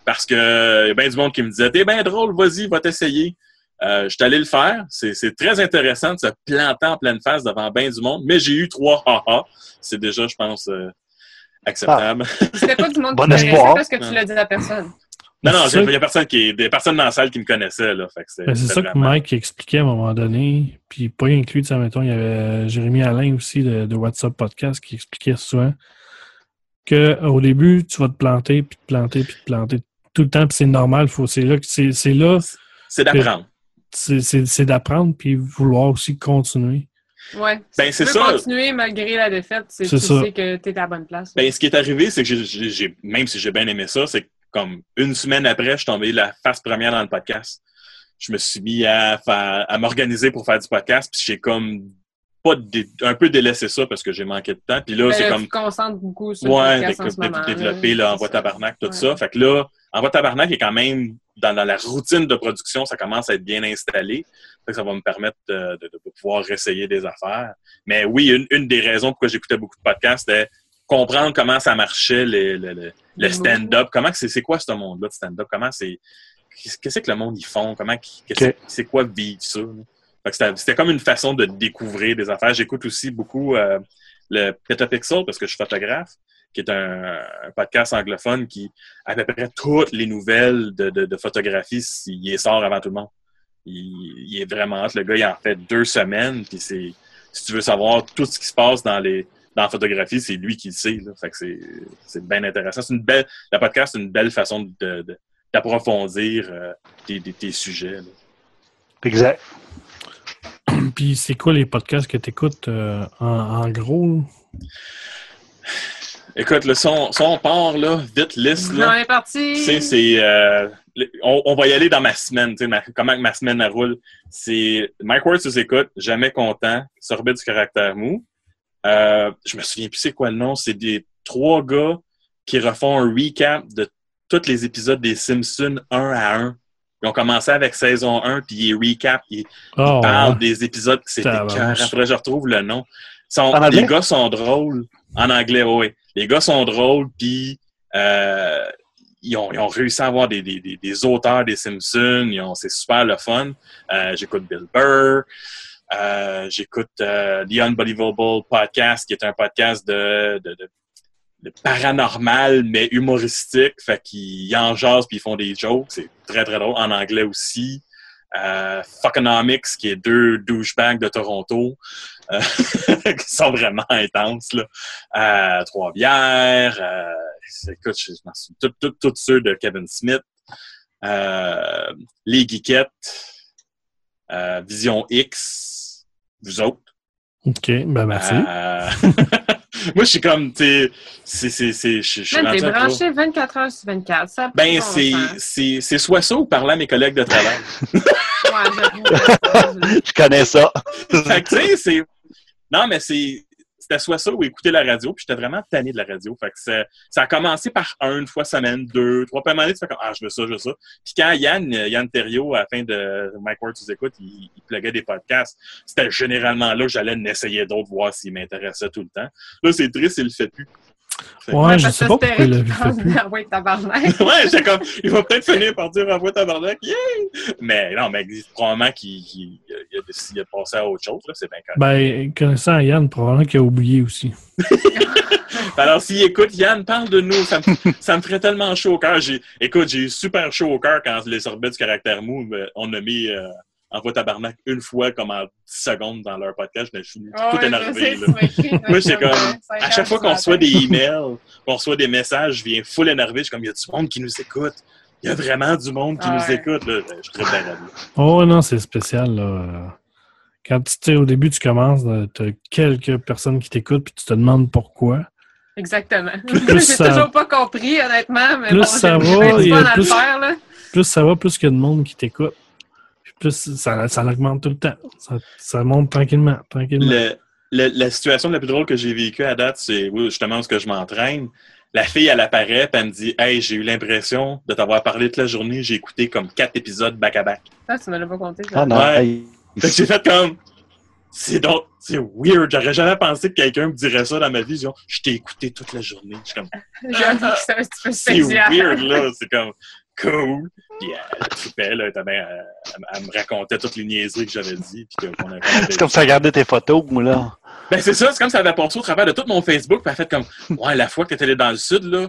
parce que y a bien du monde qui me disait T'es bien drôle, vas-y, va t'essayer. Euh, je suis allé le faire. C'est très intéressant de se planter en pleine face devant bien du monde, mais j'ai eu trois ha C'est déjà, je pense, euh, acceptable. Ah. C'était pas du monde bon qui espoir. parce que tu l'as dit à personne. Non, non, il y a personne qui, des personnes dans la salle qui me connaissaient. C'est ben, ça que Mike expliquait à un moment donné, puis pas inclus, de ça, mettons, il y avait Jérémy Alain aussi de, de WhatsApp Podcast qui expliquait souvent qu'au début, tu vas te planter, puis te planter, puis te planter tout le temps, puis c'est normal. C'est là, c'est là. C'est d'apprendre c'est d'apprendre puis vouloir aussi continuer. Oui. Ben, c'est ça. continuer malgré la défaite, c'est tu sais que tu es à la bonne place. Ben, ce qui est arrivé, c'est que j'ai, même si j'ai bien aimé ça, c'est comme une semaine après, je suis tombé la face première dans le podcast. Je me suis mis à, à m'organiser pour faire du podcast, puis j'ai comme pas un peu délaissé ça parce que j'ai manqué de temps. Puis là, ben c'est comme. Tu concentres beaucoup sur ouais, le podcast en ce développer là, Tabarnak, tout ça. Fait que là, Envoi Tabarnak est quand même dans, la routine de production, ça commence à être bien installé. Ça va me permettre de, pouvoir réessayer des affaires. Mais oui, une, des raisons pourquoi j'écoutais beaucoup de podcasts, c'était comprendre comment ça marchait le, stand-up. Comment c'est quoi ce monde-là de stand-up? Comment c'est. Qu'est-ce que le monde y font? Comment c'est quoi vivre ça? C'était comme une façon de découvrir des affaires. J'écoute aussi beaucoup euh, le Petapixel parce que je suis photographe qui est un, podcast anglophone qui, à peu près toutes les nouvelles de, de, photographie, il sort avant tout le monde. Il, est vraiment Le gars, il en fait deux semaines, puis c'est, si tu veux savoir tout ce qui se passe dans les, dans la photographie, c'est lui qui le sait. Fait que c'est, c'est bien intéressant. C'est une belle, le podcast, c'est une belle façon de, d'approfondir euh, tes, tes, sujets. Exact. Puis c'est quoi les podcasts que tu écoutes euh, en, en, gros? Écoute, le son, son part, là, vite, liste. Là. On est parti. c'est. Euh, on, on, va y aller dans ma semaine, tu sais, comment ma semaine elle roule. C'est Mike Ward tu écoutes, jamais content, sorbet du caractère mou. Euh, je me souviens plus c'est quoi le nom. C'est des trois gars qui refont un recap de tous les épisodes des Simpsons un à un. Ils ont commencé avec saison 1, puis ils recap, ils, oh, parlent des épisodes. C'était Après, je retrouve le nom. Les gars sont drôles. En anglais, oui. Les gars sont drôles, puis euh, ils, ont, ils, ont, réussi à avoir des, des, des, auteurs des Simpsons. C'est super le fun. Euh, j'écoute Bill Burr. Euh, j'écoute The Unbelievable Podcast, qui est un podcast de, de, de, de paranormal, mais humoristique. Fait qu'ils en jasent puis ils font des jokes. C'est très, très drôle. En anglais aussi. Euh, Fuckonomics, qui est deux douchebags de Toronto. Euh, qui sont vraiment intenses. Là. Euh, Trois bières, euh, écoute, je m'en souviens, tous ceux de Kevin Smith, euh, les geekettes, euh, Vision X, vous autres. OK, ben merci. Moi, je suis comme, tu sais, c'est. c'est, je suis t'es branché 24 heures sur 24. Ça ben, c'est, c'est, c'est soit ça ou parler à mes collègues de travail. ouais, je connais ça. fait que, tu sais, c'est. Non, mais c'est c'était soit ça ou écouter la radio, puis j'étais vraiment tanné de la radio. Fait que ça, a commencé par une fois semaine, deux, trois, puis à un tu fais comme, ah, je veux ça, je veux ça. Puis quand Yann, Yann Terrio, à la fin de Mike Ward, tu écoutes, il, il pluguait des podcasts, c'était généralement là j'allais en essayer d'autres, voir s'il m'intéressait tout le temps. Là, c'est triste, il le fait plus. Ouais, je sais pas pourquoi il fait plus. Ouais, tabarnak. ouais, j'étais comme, il va peut-être finir par dire envoie tabarnak, yeah! Mais non, mais probablement qu'il qu'il- il a, décidé de passer à autre chose, là, c'est bien correct. Ben, connaissant Yann, probablement qu'il a oublié aussi. Alors, s'il écoute, Yann, parle de nous, ça me, ça me ferait tellement chaud au cœur. J'ai- Écoute, j'ai eu super chaud au cœur quand les sorbets du caractère mou, euh, on a mis euh, envoie tabarnak une fois, comme en 10 secondes dans leur podcast, mais je suis Ah tout ouais, énervé, là. écrit, Moi, c'est comme, euh, à chaque fois qu'on reçoit des emails, qu'on reçoit des messages, je viens full énervé. Je suis comme, il y a du monde qui nous écoute? Il y a vraiment du monde qui Ah nous ouais. écoute. Là. Je suis très bien. Oh non, c'est spécial, là. Quand tu sais, au début, tu commences, tu as quelques personnes qui t'écoutent, puis tu te demandes pourquoi. Exactement. J'ai ça- toujours pas compris, honnêtement, mais plus bon, ça va, plus- faire, là. Plus ça va, plus qu'il y a de monde qui t'écoute. Plus ça, ça augmente tout le temps. Ça, ça monte tranquillement, tranquillement. Le- le- la situation la plus drôle que j'ai vécue à date, c'est oui, justement ce que je m'entraîne. La fille, elle apparaît, puis elle me dit Hey, j'ai eu l'impression de t'avoir parlé toute la journée. J'ai écouté comme quatre épisodes back-à-back. Ça, tu me l'as pas compté. ça. Ah non, Ouais. hey. Fait que j'ai fait comme. C'est donc. C'est weird. J'aurais jamais pensé que quelqu'un me dirait ça dans ma vie. Genre, je t'ai écouté toute la journée. Je suis comme. C'est un petit peu C'est spécial. weird, là. C'est comme cool. Puis elle trippait, là. Elle, elle, elle me racontait toutes les niaiseries que j'avais dit. C'est comme ça, regarder tes photos, moi, là. Ben, c'est ça. C'est comme ça avait passé au travers de tout mon Facebook. Puis elle a fait comme, ouais, la fois que t'étais allé dans le sud, là,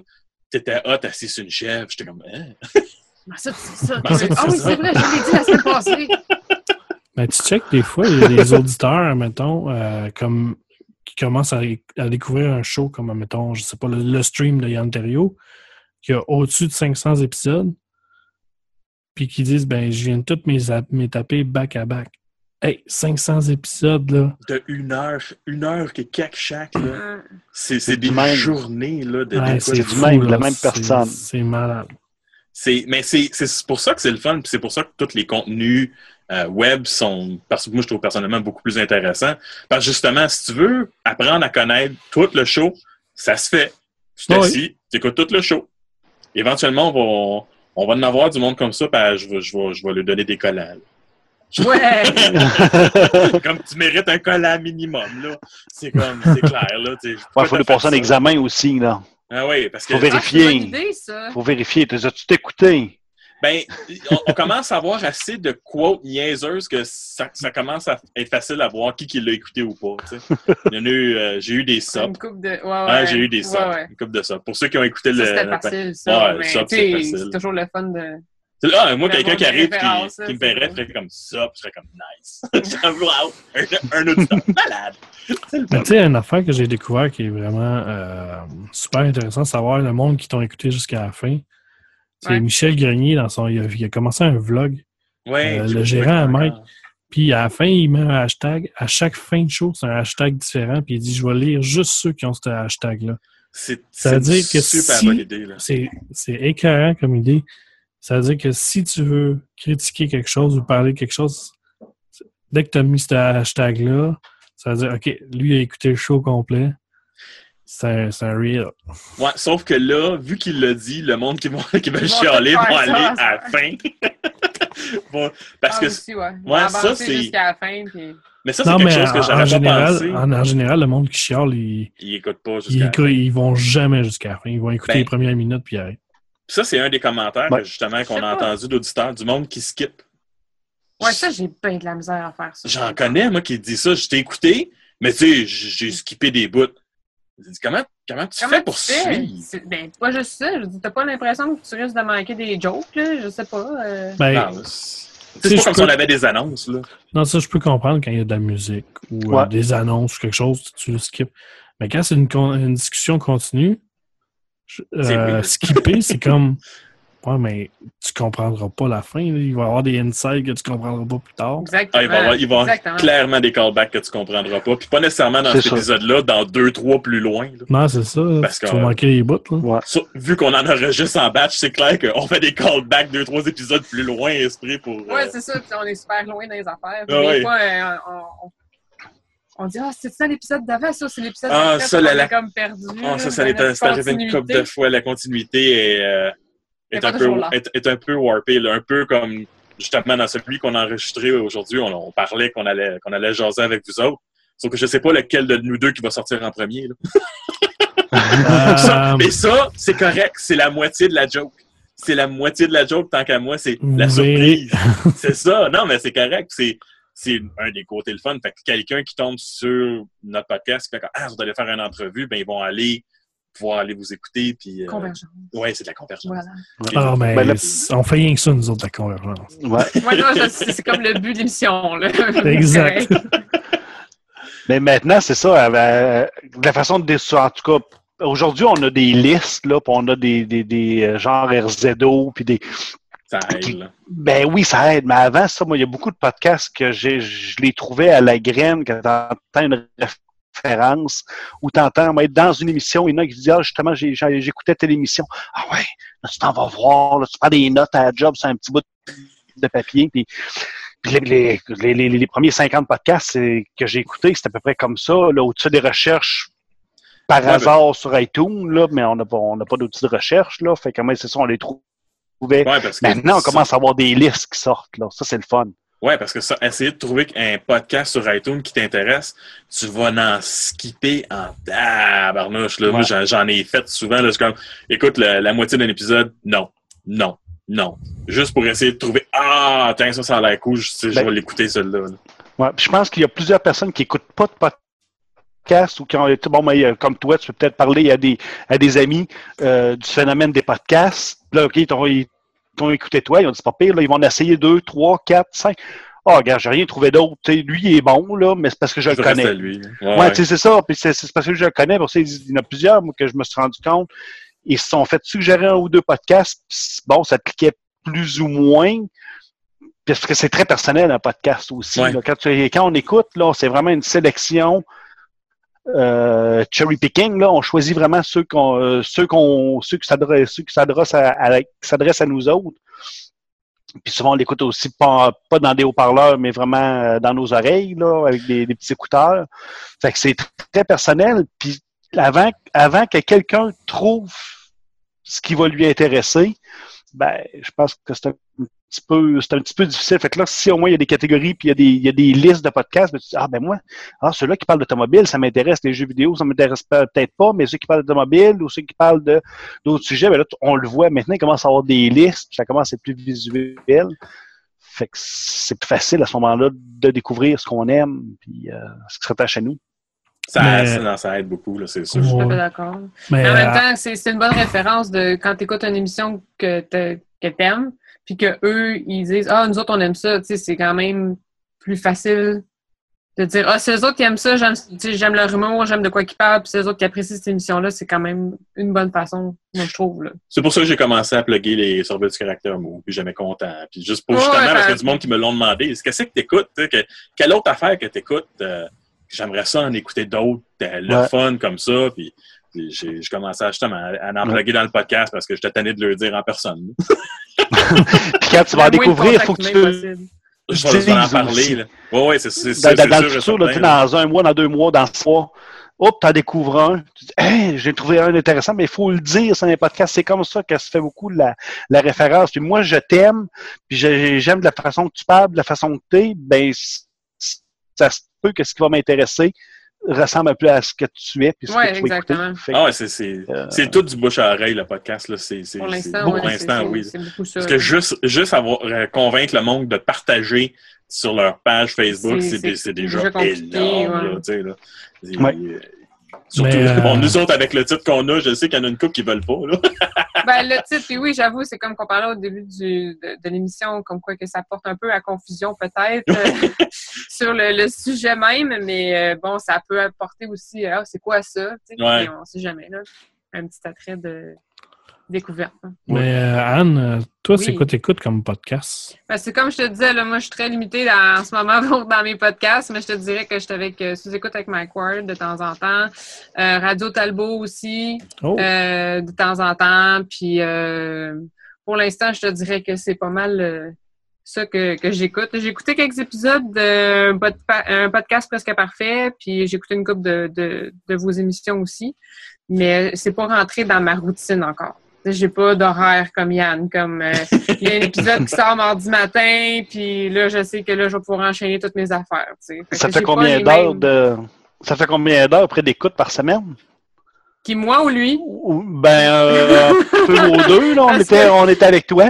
t'étais hot assis sur une chèvre. J'étais comme, hein? Ah, ça, c'est ça. Ah, ça, Ah oui, c'est vrai, je l'ai dit la semaine passée. Ben, tu check des fois, il y a des auditeurs, mettons, euh, comme qui commencent à, à découvrir un show comme, mettons, je sais pas, le, le stream de Yann Terriot, qui a au-dessus de 500 épisodes, puis qui disent, ben, je viens de toutes mes, mes taper back-à-back. Hey, 500 épisodes, là. De une heure, une heure que chaque, là. Ah. C'est, des même. journées, là, de, Ouais, c'est du même, là. la même personne. C'est malade. C'est, mais c'est, c'est pour ça que c'est le fun, puis c'est pour ça que tous les contenus euh, web sont, parce que moi je trouve personnellement beaucoup plus intéressants. Parce que justement, si tu veux apprendre à connaître tout le show, ça se fait. Tu Oui. t'assis, tu écoutes tout le show. Éventuellement, on va, on va en avoir du monde comme ça, puis je vais, je vais, je vais lui donner des collants. là. Ouais. comme tu mérites un collant minimum, là. C'est comme, c'est clair, là. Il pourquoi faut lui passer un ça? examen aussi, là. Ah oui, parce que. Faut Ah, vérifier. idée, ça. Faut vérifier. T'as tu t'écouté? Ben, on, on commence à avoir assez de quotes niaiseuses que ça, ça commence à être facile à voir qui, qui l'a écouté ou pas. tu sais. Il y en a eu, euh, j'ai eu des subs. Une coupe de. Ouais, ouais. Ah, j'ai eu des subs. Ouais, ouais. Une couple de subs. Pour ceux qui ont écouté Ça, le. c'était le- facile, ça. C'est sais, facile. c'est toujours le fun de. Ah, moi, quelqu'un qui arrive qui, qui me verrait ferait comme ça, puis je serais comme nice. Wow, un, un auditeur malade. Tu sais, une affaire que j'ai découvert qui est vraiment euh, super intéressant, savoir le monde qui t'ont écouté jusqu'à la fin. C'est Ouais. Michel Grenier dans son. Il a, il a commencé un vlog. Ouais, Euh, le gérant à. Mike. Puis à la fin, il met un hashtag. À chaque fin de show, c'est un hashtag différent. Puis il dit Je vais lire juste ceux qui ont ce hashtag-là. C'est super si- bonne idée. Là. C'est c'est écœurant comme idée. Ça veut dire que si tu veux critiquer quelque chose ou parler de quelque chose, dès que tu as mis ce hashtag-là, ça veut dire OK, lui a écouté le show complet. C'est un, un real. Ouais, sauf que là, vu qu'il l'a dit, le monde qui va, qui va chialer faire aller ça, à la fin. Bon, parce ah, que, aussi, ouais. ouais, ça, c'est- jusqu'à la fin. Puis... mais ça, c'est Non, quelque mais chose que pas général, pensé. en, en général, le monde qui chiale, ils, Ils écoutent pas ils, jusqu'à la fin. écoutent- ils vont jamais jusqu'à la fin. Ils vont écouter Ben, les premières minutes puis arrêter. Ça, c'est un des commentaires, Ouais. justement, qu'on a entendu d'auditeurs, du monde qui skip. Ouais, ça, j'ai bien de la misère à faire ça. J'en connais, moi, qui dit ça. Je t'ai écouté, mais tu sais, j'ai skippé des bouts. J'ai dit, comment, comment tu Comment fais tu pour fais? suivre? Ben, pas juste ça. Je dis, t'as pas l'impression que tu risques de manquer des jokes, là? Je sais pas. euh. Ben, Non, c'est pas comme peux- si on avait des annonces, là. non, ça, je peux comprendre quand il y a de la musique ou euh, des annonces ou quelque chose, tu le skips. Mais quand c'est une, con- une discussion continue, je- euh, skipper, c'est comme. Ouais, mais tu comprendras pas la fin. là. Il va y avoir des insights que tu comprendras pas plus tard. Exactement. Ah, il va y avoir, il va y avoir Exactement. clairement des callbacks que tu comprendras pas. Puis pas nécessairement dans cet ça. épisode-là, dans deux, trois plus loin. là. Non, c'est ça. Parce tu que- vas manquer les bouts. Là. Ouais. Ça, vu qu'on en enregistre en batch, c'est clair qu'on fait des callbacks deux, trois épisodes plus loin, esprit, pour... euh, Ouais, c'est ça. Puis on est super loin dans les affaires. Ah des ouais. fois, euh, on, on, on dit, ah, c'est ça l'épisode d'avant, ça, c'est l'épisode Ah, d'après. ça, la- on la- est comme perdu. Ah, ça, ça notre c'est arrivé une couple de fois. La continuité est, euh, est, un peu, est, est un peu warpée. là. Un peu comme, justement, dans celui qu'on a enregistré aujourd'hui, on, on parlait qu'on allait, qu'on allait jaser avec vous autres. Sauf que je sais pas lequel de nous deux qui va sortir en premier. là. Ça- Euh, mais ça, c'est correct. C'est la moitié de la joke. C'est la moitié de la joke, tant qu'à moi, c'est la surprise. c'est ça. Non, mais c'est correct. C'est, c'est un des côtés le fun. Fait que quelqu'un qui tombe sur notre podcast, qui fait ah, vous allez faire une entrevue, ben, ils vont aller pouvoir aller vous écouter. Puis, euh, Convergence. ouais, c'est de la convergence. Voilà. Mais Ben, là- on fait rien que ça, nous autres, la convergence. Ouais. C'est comme le but de l'émission. là. Exact. Mais maintenant, c'est ça. euh, de la façon de en tout cas, aujourd'hui, on a des listes, là, puis on a des, des, des euh, genre RZO, puis des. Ça aide, là. Ben oui, ça aide. Mais avant ça, moi, il y a beaucoup de podcasts que j'ai, je les trouvais à la graine quand t'entends une référence ou t'entends moi, être dans une émission, il y en a qui disent Ah, justement, j'écoutais telle émission. Ah ouais, là, tu t'en vas voir, là, tu prends des notes à la job sur un petit bout de papier, puis les, les, les, les- premiers 50 podcasts c'est- que j'ai écoutés, c'était à peu près comme ça, là, au-dessus des recherches par Ouais, ben- hasard sur iTunes, là, mais on n'a pas, on pas d'outils de recherche, là. Fait que moi, c'est ça, on les trouvait. Ouais, Maintenant, on commence à avoir des listes qui sortent, là. Ça, c'est le fun. Ouais, parce que ça, essayer de trouver un podcast sur iTunes qui t'intéresse, tu vas en skipper en tabarnouche. Là. Moi, Ouais. j'en, j'en ai fait souvent. Là, c'est comme, écoute, la, la moitié d'un épisode, non, non, non. Juste pour essayer de trouver, ah, tiens, ça, ça a l'air cool, je, sais, je Ben- vais l'écouter, celui-là. là. Ouais. Je pense qu'il y a plusieurs personnes qui n'écoutent pas de podcast ou qui ont été, bon, mais, euh, comme toi, tu peux peut-être parler à des, à des amis euh, du phénomène des podcasts. Là, OK, ils ils t'ont écouté toi, ils ont dit, pas pire, là, ils vont en essayer deux, trois, quatre, cinq. Ah, regarde, j'ai rien trouvé d'autre. Lui, il est bon, là, mais c'est parce que je le connais. lui. Ouais, Ouais, c'est ça. Puis c'est parce que je le connais. Pour ça, il y en a plusieurs moi, que je me suis rendu compte. Ils se sont fait suggérer un ou deux podcasts. Bon, ça cliquait plus ou moins. Parce que c'est très personnel, un podcast aussi. Ouais. là. Quand, tu- quand on écoute, là, c'est vraiment une sélection euh, cherry picking. Là, on choisit vraiment ceux qu'on, euh, ceux qu'on, ceux qui s'adressent, ceux qui s'adressent à, nous autres. Puis souvent, on l'écoute aussi pas, pas dans des haut-parleurs, mais vraiment euh, dans nos oreilles, là, avec des, petits écouteurs. Fait que c'est tr- très personnel. Puis avant, avant que quelqu'un trouve ce qui va lui intéresser, ben, je pense que c'est un petit peu, c'est un petit peu difficile. Fait que là, si au moins il y a des catégories puis il y a des, il y a des listes de podcasts, ben, tu dis, ah ben moi, ah, ceux-là qui parlent d'automobile, ça m'intéresse. Les jeux vidéo, ça m'intéresse pas- peut-être pas, mais ceux qui parlent d'automobile ou ceux qui parlent de d'autres sujets, ben là, on le voit maintenant, il commence à avoir des listes, puis ça commence à être plus visuel. Fait que c'est plus facile à ce moment-là de découvrir ce qu'on aime, puis euh, ce qui se rattache à nous. ça, Mais- ça, non, ça aide beaucoup, là, c'est sûr. Je suis tout à Ouais. fait d'accord. Mais Mais en même euh, temps, c'est c'est une bonne référence de quand tu écoutes une émission que t'aimes, puis que eux ils disent Ah, nous autres, on aime ça. Tu sais, c'est quand même plus facile de dire Ah, c'est eux autres qui aiment ça, j'aime tu sais, j'aime leur humour, j'aime de quoi ils parlent, puis c'est eux autres qui apprécient cette émission-là, c'est quand même une bonne façon, moi, je trouve. Là. C'est pour ça que j'ai commencé à plugger les surveillants du caractère mou, puis jamais content. Puis juste pour justement, ouais, parce qu'il y a ben- du monde qui me l'ont demandé, est-ce que c'est que t'écoutes, tu sais, que, quelle autre affaire que t'écoutes, euh, j'aimerais ça en écouter d'autres, euh, le Ouais. fun comme ça, puis j'ai j'ai commencé à, justement à, à en Ouais. plugger dans le podcast parce que j'étais tanné de le dire en personne. Puis quand tu vas en découvrir, il faut que tu. Je vais, en Dises parler. Ouais, ouais, c'est c'est dans, sûr, dans- c'est dans le futur, là, dans un mois, dans deux mois, dans six mois, hop, t'en découvres un. Tu dis, hey, j'ai trouvé un intéressant, mais il faut le dire sur les podcasts. C'est comme ça que se fait beaucoup la, la référence. Puis moi, je t'aime, puis j'aime de la façon que tu parles, de la façon que t'es, ben, ça se peut que ce qui va m'intéresser ressemble un peu à ce que tu es, puis ce Ouais, que tu vas écouter. exactement. Ah ouais, c'est c'est Euh, c'est tout du bouche à oreille, le podcast. Là. C'est, c'est, Pour l'instant, oui. c'est beaucoup ça. Parce que juste, juste avoir euh, convaincre le monde de partager sur leur page Facebook, C'est- déjà, déjà énorme. ouais. Là, tu sais, là. Euh, Surtout, euh, bon, nous autres, avec le titre qu'on a, je sais qu'il y en a une couple qui veulent pas. Là. Ben, le titre, puis oui, j'avoue, c'est comme qu'on parlait au début du, de, de l'émission, comme quoi que ça porte un peu à confusion peut-être sur le, le sujet même, mais euh, bon, ça peut apporter aussi, ah, c'est quoi ça? Ouais. on sait jamais, là. Un petit attrait de découverte. hein. mais euh, Anne, euh, toi, c'est quoi t'écoutes comme podcast? Ben, c'est comme je te disais, là, moi, je suis très limitée dans- en ce moment dans mes podcasts, mais je te dirais que je suis avec euh, sous-écoute avec Mike Ward de temps en temps, euh, Radio Talbot aussi, Oh, euh, de temps en temps. Puis euh, pour l'instant, je te dirais que c'est pas mal euh, ça que, que j'écoute. J'ai écouté quelques épisodes d'un pod- un podcast presque parfait, puis j'ai écouté une couple de, de, de vos émissions aussi, mais c'est pas rentré dans ma routine encore. J'ai pas d'horaire comme Yann, comme euh, il y a un épisode qui sort mardi matin, puis là je sais que là je vais pouvoir enchaîner toutes mes affaires. sais. ça fait combien d'heures mêmes- de. Ça fait combien d'heures près d'écoute par semaine? Qui, moi ou lui? Ben, euh, un peu aux deux, là, on était, que- on était avec toi.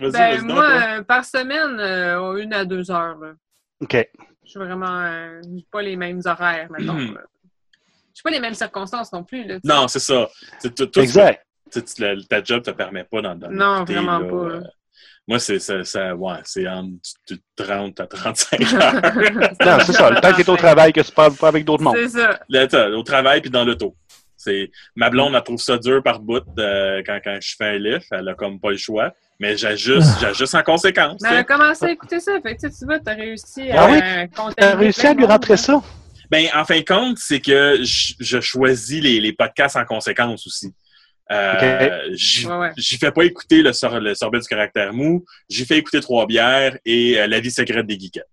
Vas-y, Ben, moi, euh, par semaine, euh, une à deux heures. Là. OK. Je suis vraiment. euh, pas les mêmes horaires, maintenant. Mhm. J'ai pas les mêmes circonstances non plus. Là. Non, c'est ça. C'est tout- tout- Exact. ta job te permet pas d'en d'en Non, vraiment là, pas, euh, là. moi, c'est ça, ça- ouais, c'est entre du- 30 à 35 heures. Non, c'est ça. Le temps que tu es au travail, que tu parles pas avec d'autres mondes. C'est ça. Là, au travail puis dans l'auto. C'est ma blonde, elle trouve ça dur par bout euh, quand, quand je fais un lift. Elle a comme pas le choix. Mais j'ajuste, j'ajuste en conséquence. Mais tu elle a commencé à écouter ça. Fait que tu sais, tu vois, t'as réussi Ah à oui? contaminer T'as réussi à lui rentrer hein. ça? Ben, en fin de compte, c'est que je, je choisis les, les podcasts en conséquence aussi. Euh, j'y- Ouais, ouais. J'y fais pas écouter le, sor- le sorbet du caractère mou. J'y fais écouter Trois bières et euh, La vie secrète des geekettes.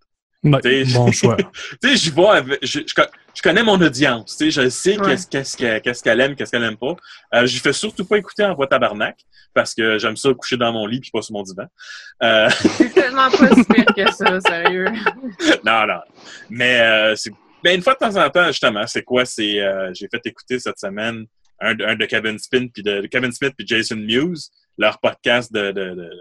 Ouais, T'sais, bon choix. Tu sais, je vais avec- je, je, co- je connais mon audience. Tu sais, je sais Ouais. qu'est-ce qu'elle aime, qu'est-ce qu'elle aime pas. Euh, j'y fais surtout pas écouter en voix tabarnak parce que j'aime ça coucher dans mon lit puis pas sur mon divan. Euh, C'est tellement pas si pire que ça, sérieux. non, non. Mais euh, c'est ben, une fois de temps en temps, justement, c'est quoi? C'est euh, j'ai fait écouter cette semaine un, de- un de Kevin Spin puis de, de Kevin Smith puis Jason Mewes, leur podcast de, de, de-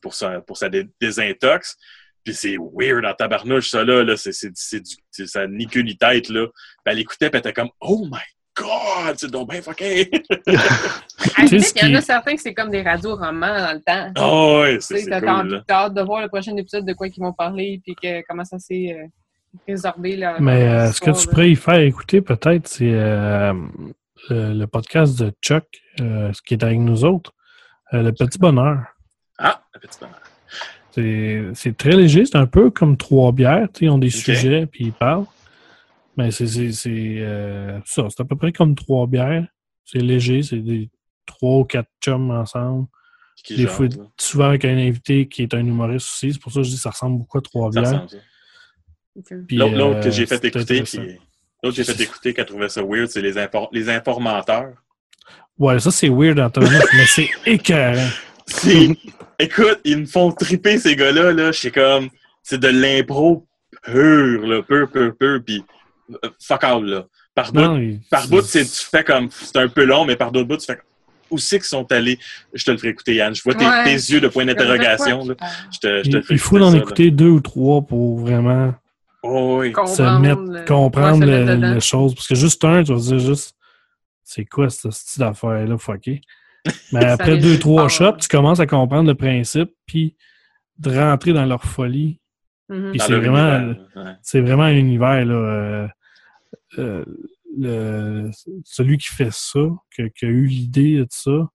pour sa pour sa dé- désintox. Puis c'est weird en tabarnouche, ça là, là c'est, c'est, c'est du, c'est- ça ni queue ni tête là. Puis elle écoutait, puis elle était comme Oh my God, c'est donc bien fucké! À il y en a certains que c'est comme des radios romans dans le temps. Oh ouais, Tu c'est, c'est t'as cool. t'as hâte de voir le prochain épisode de quoi ils vont parler, puis que, comment ça s'est euh, résorbé. Là, Mais euh, ce que tu pourrais y faire écouter, peut-être, c'est euh, le, le podcast de Chuck, euh, ce qui est avec nous autres, euh, Le Petit Bonheur. Ah, un petit bonheur. C'est c'est très léger, c'est un peu comme trois bières, ils ont des sujets, puis ils parlent. Mais c'est c'est- c'est, euh, ça, c'est à peu près comme trois bières. C'est léger, c'est des trois ou quatre chums ensemble. Des fois, là. souvent avec un invité qui est un humoriste aussi. C'est pour ça que je dis que ça ressemble beaucoup à trois Ça bières. Puis, L'autre, que euh, j'ai fait écouter, l'autre que j'ai fait écouter qui a trouvé ça weird, c'est les, infor- les informateurs. Ouais, ça c'est weird en tabarnak, mais c'est écœurant. Écoute, ils me font triper ces gars-là, là. Je sais comme, c'est de l'impro pur, là, pur, pur, pur, puis euh, fuck all, là. Par bout, par bout, c'est, tu fais comme, c'est un peu long, mais par d'autres bouts, tu fais comme, où c'est qu'ils sont allés? Je te le ferai écouter, Yann. Je vois tes, Ouais. tes yeux de point d'interrogation, Je te, je te Il, le ferai il faut en ça, là. écouter deux ou trois pour vraiment Oh, oui. se Comprendre mettre, le- comprendre ouais, se le- mettre dedans. les choses. Parce que juste un, tu vas dire juste, c'est quoi ce style d'affaire-là, fucké? Mais après deux, trois shots, tu commences à comprendre le principe, puis de rentrer dans leur folie. Puis Dans c'est vraiment, ouais. c'est vraiment un univers, là. euh, euh, le, celui qui fait ça, que- qui a eu l'idée de ça,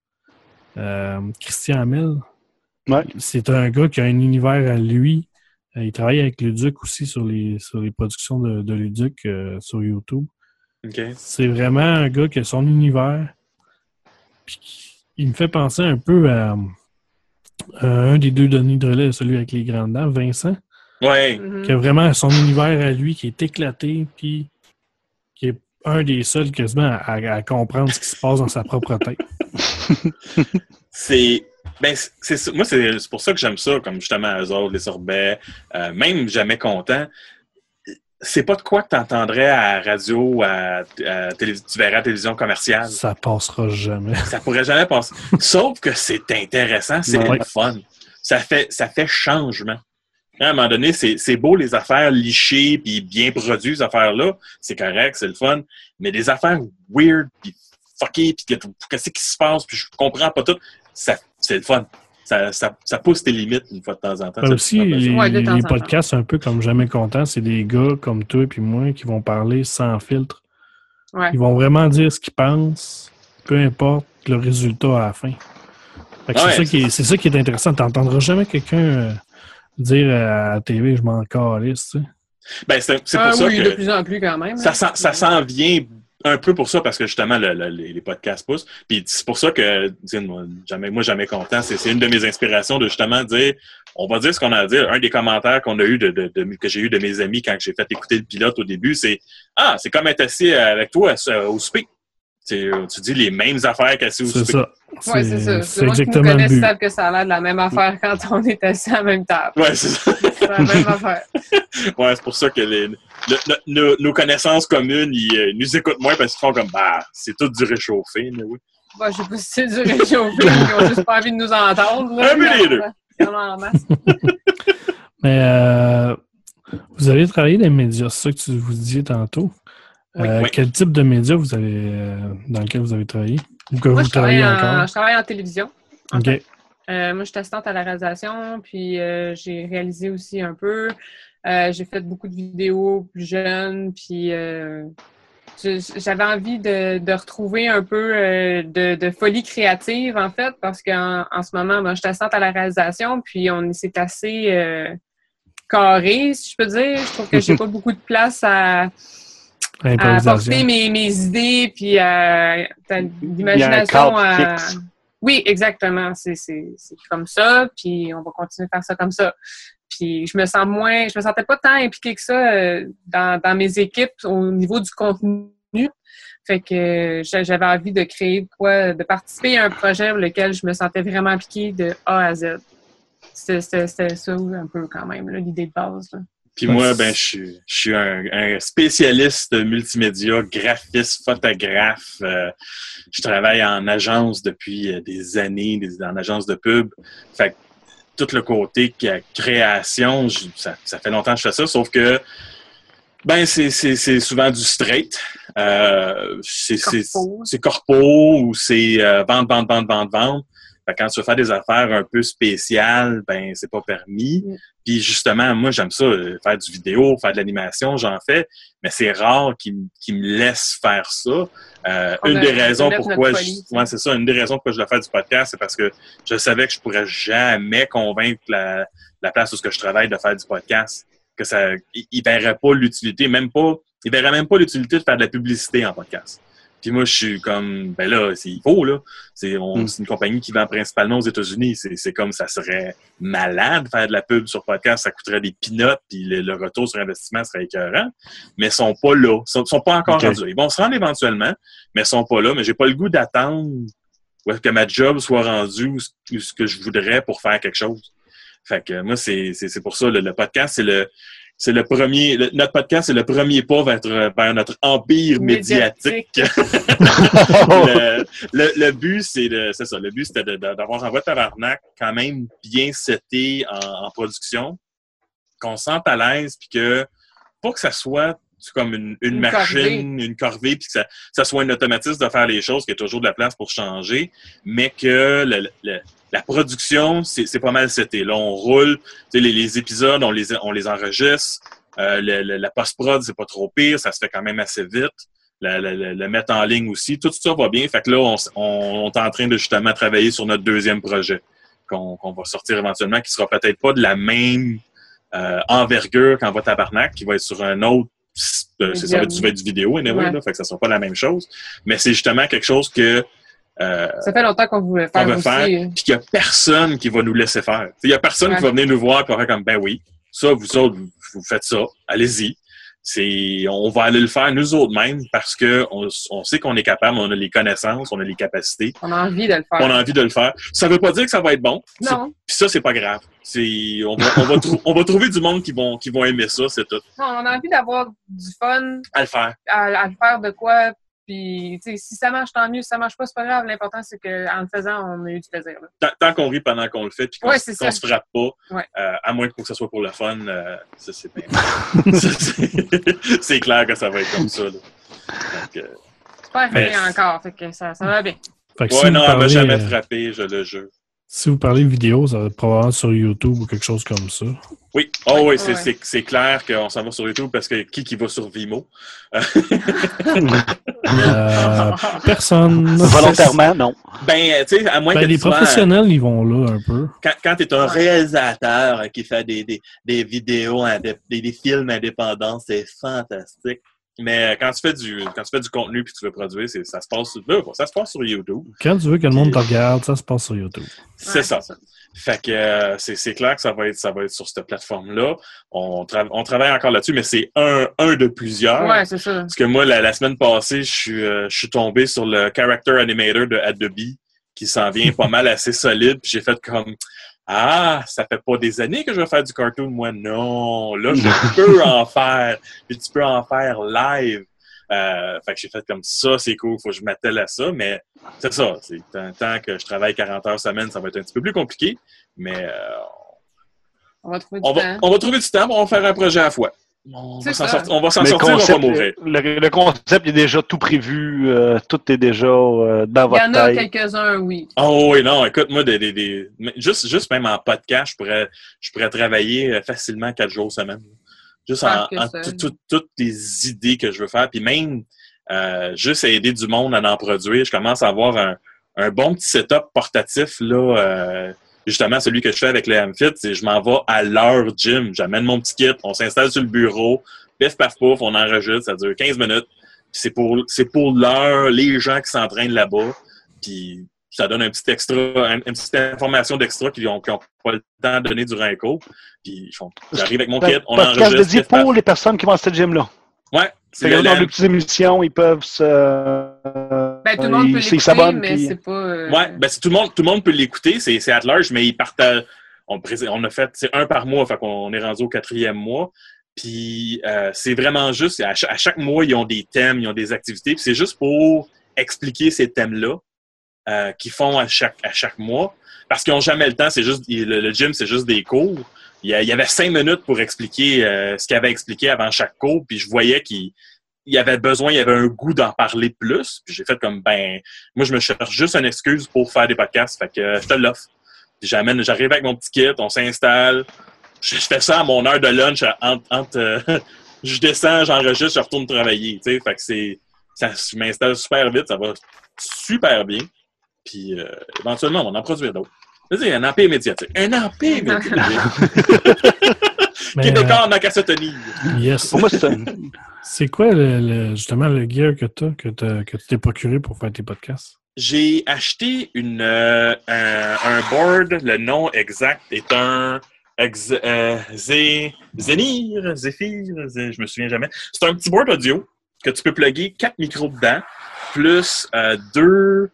euh, Christian Hamel, Ouais. c'est un gars qui a un univers à lui. Il travaille avec Luduc aussi sur les, sur les productions de, de Luduc euh, sur YouTube. C'est vraiment un gars qui a son univers. Puis qui- il me fait penser un peu à, à un des deux Denis Drolet, celui avec les grandes dents, Vincent Ouais. Mhm. qui a vraiment son univers à lui qui est éclaté, puis qui est un des seuls quasiment à, à comprendre ce qui se passe dans sa propre tête. c'est ben c'est- moi c'est c'est pour ça que j'aime ça comme justement autres les sorbets euh, même jamais content c'est pas de quoi que t'entendrais à la radio à, à télé- tu verrais à la télévision commerciale Ça passera jamais. ça pourrait jamais passer sauf que c'est intéressant c'est Ouais. le fun ça fait ça fait changement à un moment donné, c'est beau les affaires lichées puis bien produites, ces affaires-là. C'est correct, c'est le fun. Mais des affaires weird puis fuckées puis que- qu'est-ce qui se passe puis je comprends pas tout, c'est le fun. Ça, ça, ça pousse tes limites une fois de temps en temps. Ben aussi, les, Ouais, de temps en les temps. podcasts, un peu comme Jamais Content, c'est des gars comme toi et moi qui vont parler sans filtre. Ouais. Ils vont vraiment dire ce qu'ils pensent, peu importe le résultat à la fin. Ouais, c'est, ça qui est, c'est ça qui est intéressant. Tu n'entendras jamais quelqu'un euh, dire à la TV, je m'en calisse. tu sais. Ben, c'est c'est pour Ah ça oui, que de plus en plus quand même. ça, hein. s'en- ça s'en vient un peu pour ça parce que justement le- le- les, les podcasts poussent. Puis c'est pour ça que moi jamais, moi jamais content. C'est c'est une de mes inspirations de justement dire, on va dire ce qu'on a à dire. Un des commentaires qu'on a eu de, de- de- que j'ai eu de mes amis quand j'ai fait écouter le pilote au début, c'est ah c'est comme être assis avec toi euh, au souper. Tu, tu dis les mêmes affaires qu'assis au C'est souper. ça. Ouais, c'est ça. c'est Moi qui me connais savent que ça a l'air de la même affaire quand on est assis à la même table. Ouais, c'est ça. C'est la même affaire. Ouais, c'est pour ça que les, le- le- nos, nos connaissances communes, ils, euh, nous écoutent moins parce qu'ils font comme, bah, c'est tout du réchauffé, mais oui. Bon, je sais pas si c'est du réchauffé, ils ont juste pas envie de nous entendre. là. Peu les deux. En masse. Mais euh, vous avez travaillé dans les médias, c'est ça que tu vous disiez tantôt. Oui. Euh, Oui. Quel type de médias vous avez euh, dans lequel vous avez travaillé? Ou que Moi, vous je travaille, travaillez en, encore? je travaille en télévision. en. Euh, moi, je suis assistante à la réalisation, puis euh, j'ai réalisé aussi un peu. Euh, j'ai fait beaucoup de vidéos plus jeunes, puis euh, j'avais envie de, de retrouver un peu euh, de, de folie créative, en fait, parce qu'en en ce moment, ben, je suis assistante à la réalisation, puis on s'est assez euh, carré, si je peux dire. Je trouve que j'ai pas beaucoup de place à, à apporter Improvisation. mes, mes idées, puis à, l'imagination à... Oui, exactement. C'est comme ça, puis on va continuer à faire ça comme ça. Puis je me sens moins, je me sentais pas tant impliquée que ça euh, dans, dans mes équipes au niveau du contenu. Fait que euh, j'a- j'avais envie de créer quoi, de participer à un projet pour lequel je me sentais vraiment impliquée de A à Z. C'était- ça un peu quand même, l'idée de base. là. Puis moi, ben, je suis, je suis un, un spécialiste multimédia, graphiste, photographe. euh, je travaille en agence depuis euh, des années, des, en agence de pub. Fait que tout le côté création, je- ça, ça fait longtemps que je fais ça, sauf que ben c'est, souvent du straight. Euh, c'est, c'est, Corpo. c'est corpo ou c'est euh, vente, vente, vente, vente, vente. Quand tu veux faire des affaires un peu spéciales, ben c'est pas permis. Mm. Puis justement, moi j'aime ça, euh, faire du vidéo, faire de l'animation, j'en fais, mais c'est rare qu'ils me- laissent faire ça. Euh, une a- des on raisons pourquoi je, ouais, c'est ça, une des raisons pourquoi je voulais faire du podcast, c'est parce que je savais que je pourrais jamais convaincre la, la place où ce que je travaille de faire du podcast. Que ça, ils verraient pas l'utilité, même pas, ils verraient même pas l'utilité de faire de la publicité en podcast. Puis moi, je suis comme, ben là, c'est- il faut, là. C'est Mm. c'est une compagnie qui vend principalement aux États-Unis. C'est comme ça serait malade de faire de la pub sur podcast. Ça coûterait des peanuts, puis le, le retour sur investissement serait écœurant. Mais ils sont pas là. Ils sont, sont pas encore rendus là. Ils vont se rendre éventuellement, mais ils sont pas là. Mais j'ai pas le goût d'attendre ou que ma job soit rendue où, ce- que je voudrais pour faire quelque chose. Fait que moi, c'est pour ça, le, le podcast, c'est le c'est le premier, le- notre podcast, c'est le premier pas vers, vers notre empire médiatique. le, le, le but, c'est de, c'est ça. Le but, c'était de- de- d'avoir un vrai tabarnak quand même bien seté en, en production, qu'on se sente à l'aise, puis que pas que ça soit comme une, une Une machine, une corvée, puis que ça, ça soit un automatisme de faire les choses, qu'il y a toujours de la place pour changer, mais que le- le- la production, c'est pas mal seté. Là, on roule, tu sais, les, les épisodes, on les, on les enregistre. Euh, le- le- la post-prod, c'est pas trop pire, ça se fait quand même assez vite. Le, le- le- le mettre en ligne aussi, tout ça va bien. Fait que là, on, on, on est en train de justement travailler sur notre deuxième projet qu'on va sortir éventuellement, qui sera peut-être pas de la même euh, envergure qu'en va tabarnak, qui va être sur un autre euh, c'est ça va être, ça va être du vidéo, anyway, Ouais. là, fait que ça sera pas la même chose. Mais c'est justement quelque chose que euh, Ça fait longtemps qu'on voulait faire qu'on faire, puis qu'il n'y a personne qui va nous laisser faire. Il n'y a personne Ouais. qui va venir nous voir et va faire comme, ben oui, ça, vous autres, vous, faites ça, allez-y. C'est, on va aller le faire nous autres mêmes parce que on, on sait qu'on est capable, on a les connaissances, on a les capacités, On a envie de le faire. on a envie de le faire. Ça veut pas dire que ça va être bon. Non, Puis ça, c'est pas grave. C'est, on va, on va, trou- on va trouver du monde qui vont, qui vont aimer ça, c'est tout. non, on a envie d'avoir du fun À le faire. à, à le faire de quoi. Puis, tu sais, si ça marche, tant mieux. Si ça marche pas, c'est pas grave. L'important, c'est qu'en le faisant, on a eu du plaisir. là. Tant, tant qu'on rit pendant qu'on le fait, puis qu'on Ouais, se frappe pas, Ouais. euh, à moins que ce soit pour le fun, euh, ça c'est bien. C'est- clair que ça va être comme ça. Là. Donc, euh, C'est pas arrivé Mais- encore. Fait que ça, ça va bien. Fait que ouais, si, non, elle m'a jamais euh, frappé, je le jure. Si vous parlez vidéo, ça va être probablement sur YouTube ou quelque chose comme ça. Oui, oh, oui, Ouais. c'est- c'est c'est clair qu'on s'en va sur YouTube parce que qui qui va sur Vimo? Euh, personne. Volontairement, non. Ben, tu sais, à moins Ben, que les tu sois- professionnels, ils vont là un peu. quand, quand tu es un réalisateur qui fait des, des, des vidéos, des films indépendants, c'est fantastique. Mais euh, quand tu fais du quand tu fais du contenu puis tu veux produire, c'est- ça se passe sur là, ça se passe sur YouTube. Quand tu veux que le monde te regarde, ça se passe sur YouTube. C'est Ouais, ça. Fait que euh, c'est c'est clair que ça va être ça va être sur cette plateforme-là. On, tra- on travaille encore là-dessus, mais c'est un, un de plusieurs. Ouais, c'est ça. Parce que moi, la, la semaine passée, je suis, euh, je suis tombé sur le Character Animator de Adobe qui s'en vient pas mal assez solide. Puis j'ai fait comme Ah, ça fait pas des années que je vais faire du cartoon, moi. Non, là, je peux en faire. Puis tu peux en faire live. Euh, fait que j'ai fait comme ça, c'est cool, faut que je m'attelle à ça, mais c'est ça. C'est tant, tant que je travaille 40 heures semaine, ça va être un petit peu plus compliqué, mais euh, On va trouver du on, va, temps. on va trouver du temps, on va faire un projet à la fois. On va s'en sortir, on va s'en sortir, on va mourir. le, le concept est déjà tout prévu, euh, tout est déjà euh, dans Il y votre en a tête. quelques-uns, oui. Oh oui, non, écoute, moi, des, des, juste, juste même en podcast, je pourrais, je pourrais travailler euh, facilement quatre jours semaine. Juste en, tout- tout- toutes les idées que je veux faire. Puis même, euh, juste à aider du monde à en produire, je commence à avoir un, un bon petit setup portatif, là, euh, justement, celui que je fais avec les Amfit, c'est je m'en vais à leur gym. J'amène mon petit kit, on s'installe sur le bureau, pif, paf, pouf, on enregistre, ça dure 15 minutes. Puis c'est pour, c'est pour l'heure, les gens qui s'entraînent là-bas. Puis ça donne un petit extra, un- une petite information d'extra qu'ils n'ont pas le temps de donner durant un cours. Puis ils font, j'arrive avec mon kit, on Podcast enregistre. pour les personnes qui vont à cette gym-là. Ouais, c'est dans les petites émissions, ils peuvent se. Ben, tout le monde ils- peut mais puis- c'est pas... Ouais, ben tout le monde, tout le monde peut l'écouter, c'est, at large, mais ils partent à- on, on a fait, un par mois, fait qu'on est rendu au quatrième mois. Puis euh, c'est vraiment juste, à chaque, à mois, ils ont des thèmes, ils ont des activités, puis c'est juste pour expliquer ces thèmes-là euh, qu'ils font à chaque, à chaque mois. Parce qu'ils n'ont jamais le temps, c'est juste, le, gym, c'est juste des cours. Il y, avait cinq minutes pour expliquer euh, ce qu'ils avaient expliqué avant chaque cours, puis je voyais qu'il il y avait besoin, il y avait un goût d'en parler plus. Puis j'ai fait comme, ben, moi, je me cherche juste une excuse pour faire des podcasts. Fait que je te l'offre. Puis j'amène, j'arrive avec mon petit kit, on s'installe. Je, fais ça à mon heure de lunch. Entre, entre, euh, je descends, j'enregistre, je retourne travailler. Tu sais, fait que c'est, ça, je m'installe super vite, ça va super bien. Puis euh, éventuellement, on va en produire d'autres. Vas-y, un empire médiatique. Un empire médiatique. Mais, Québécois en Macassotonie. euh, yes. Pour moi, c'est un- C'est quoi le, le- justement le gear que tu que, t'as- que tu t'es procuré pour faire tes podcasts? J'ai acheté une, euh, un, un board. Le nom exact est un ex, euh, Zé- Zénir, Zéphir, Zé- je me souviens jamais. C'est un petit board audio que tu peux plugger quatre micros dedans, plus euh, deux,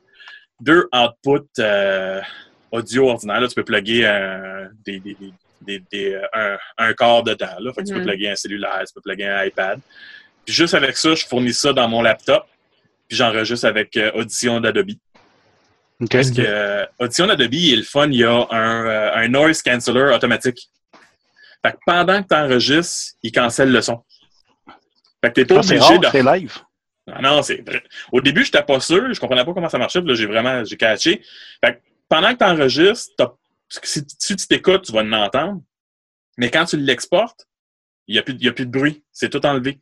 deux outputs euh, audio ordinaires. Là, tu peux plugger euh, des, des, des, des- des, euh, un, un corps dedans. Là. Fait que tu peux Mhm. plugger un cellulaire, tu peux plugger un iPad. Puis juste avec ça, je fournis ça dans mon laptop. Puis j'enregistre avec euh, Audition d'Adobe. Parce que euh, Audition d'Adobe est le fun, il y a un, un noise canceller automatique. Fait que pendant que tu enregistres, il cancelle le son. Fait que t'es pas obligé rare, de. c'est live. Ah non, c'est vrai. Au début, j'étais pas sûr, je comprenais pas comment ça marchait, puis là, j'ai vraiment, j'ai catché. Fait que pendant que tu enregistres, si, si tu t'écoutes, tu vas l'entendre. Mais quand tu l'exportes, il n'y a, plus- a plus de bruit. C'est tout enlevé.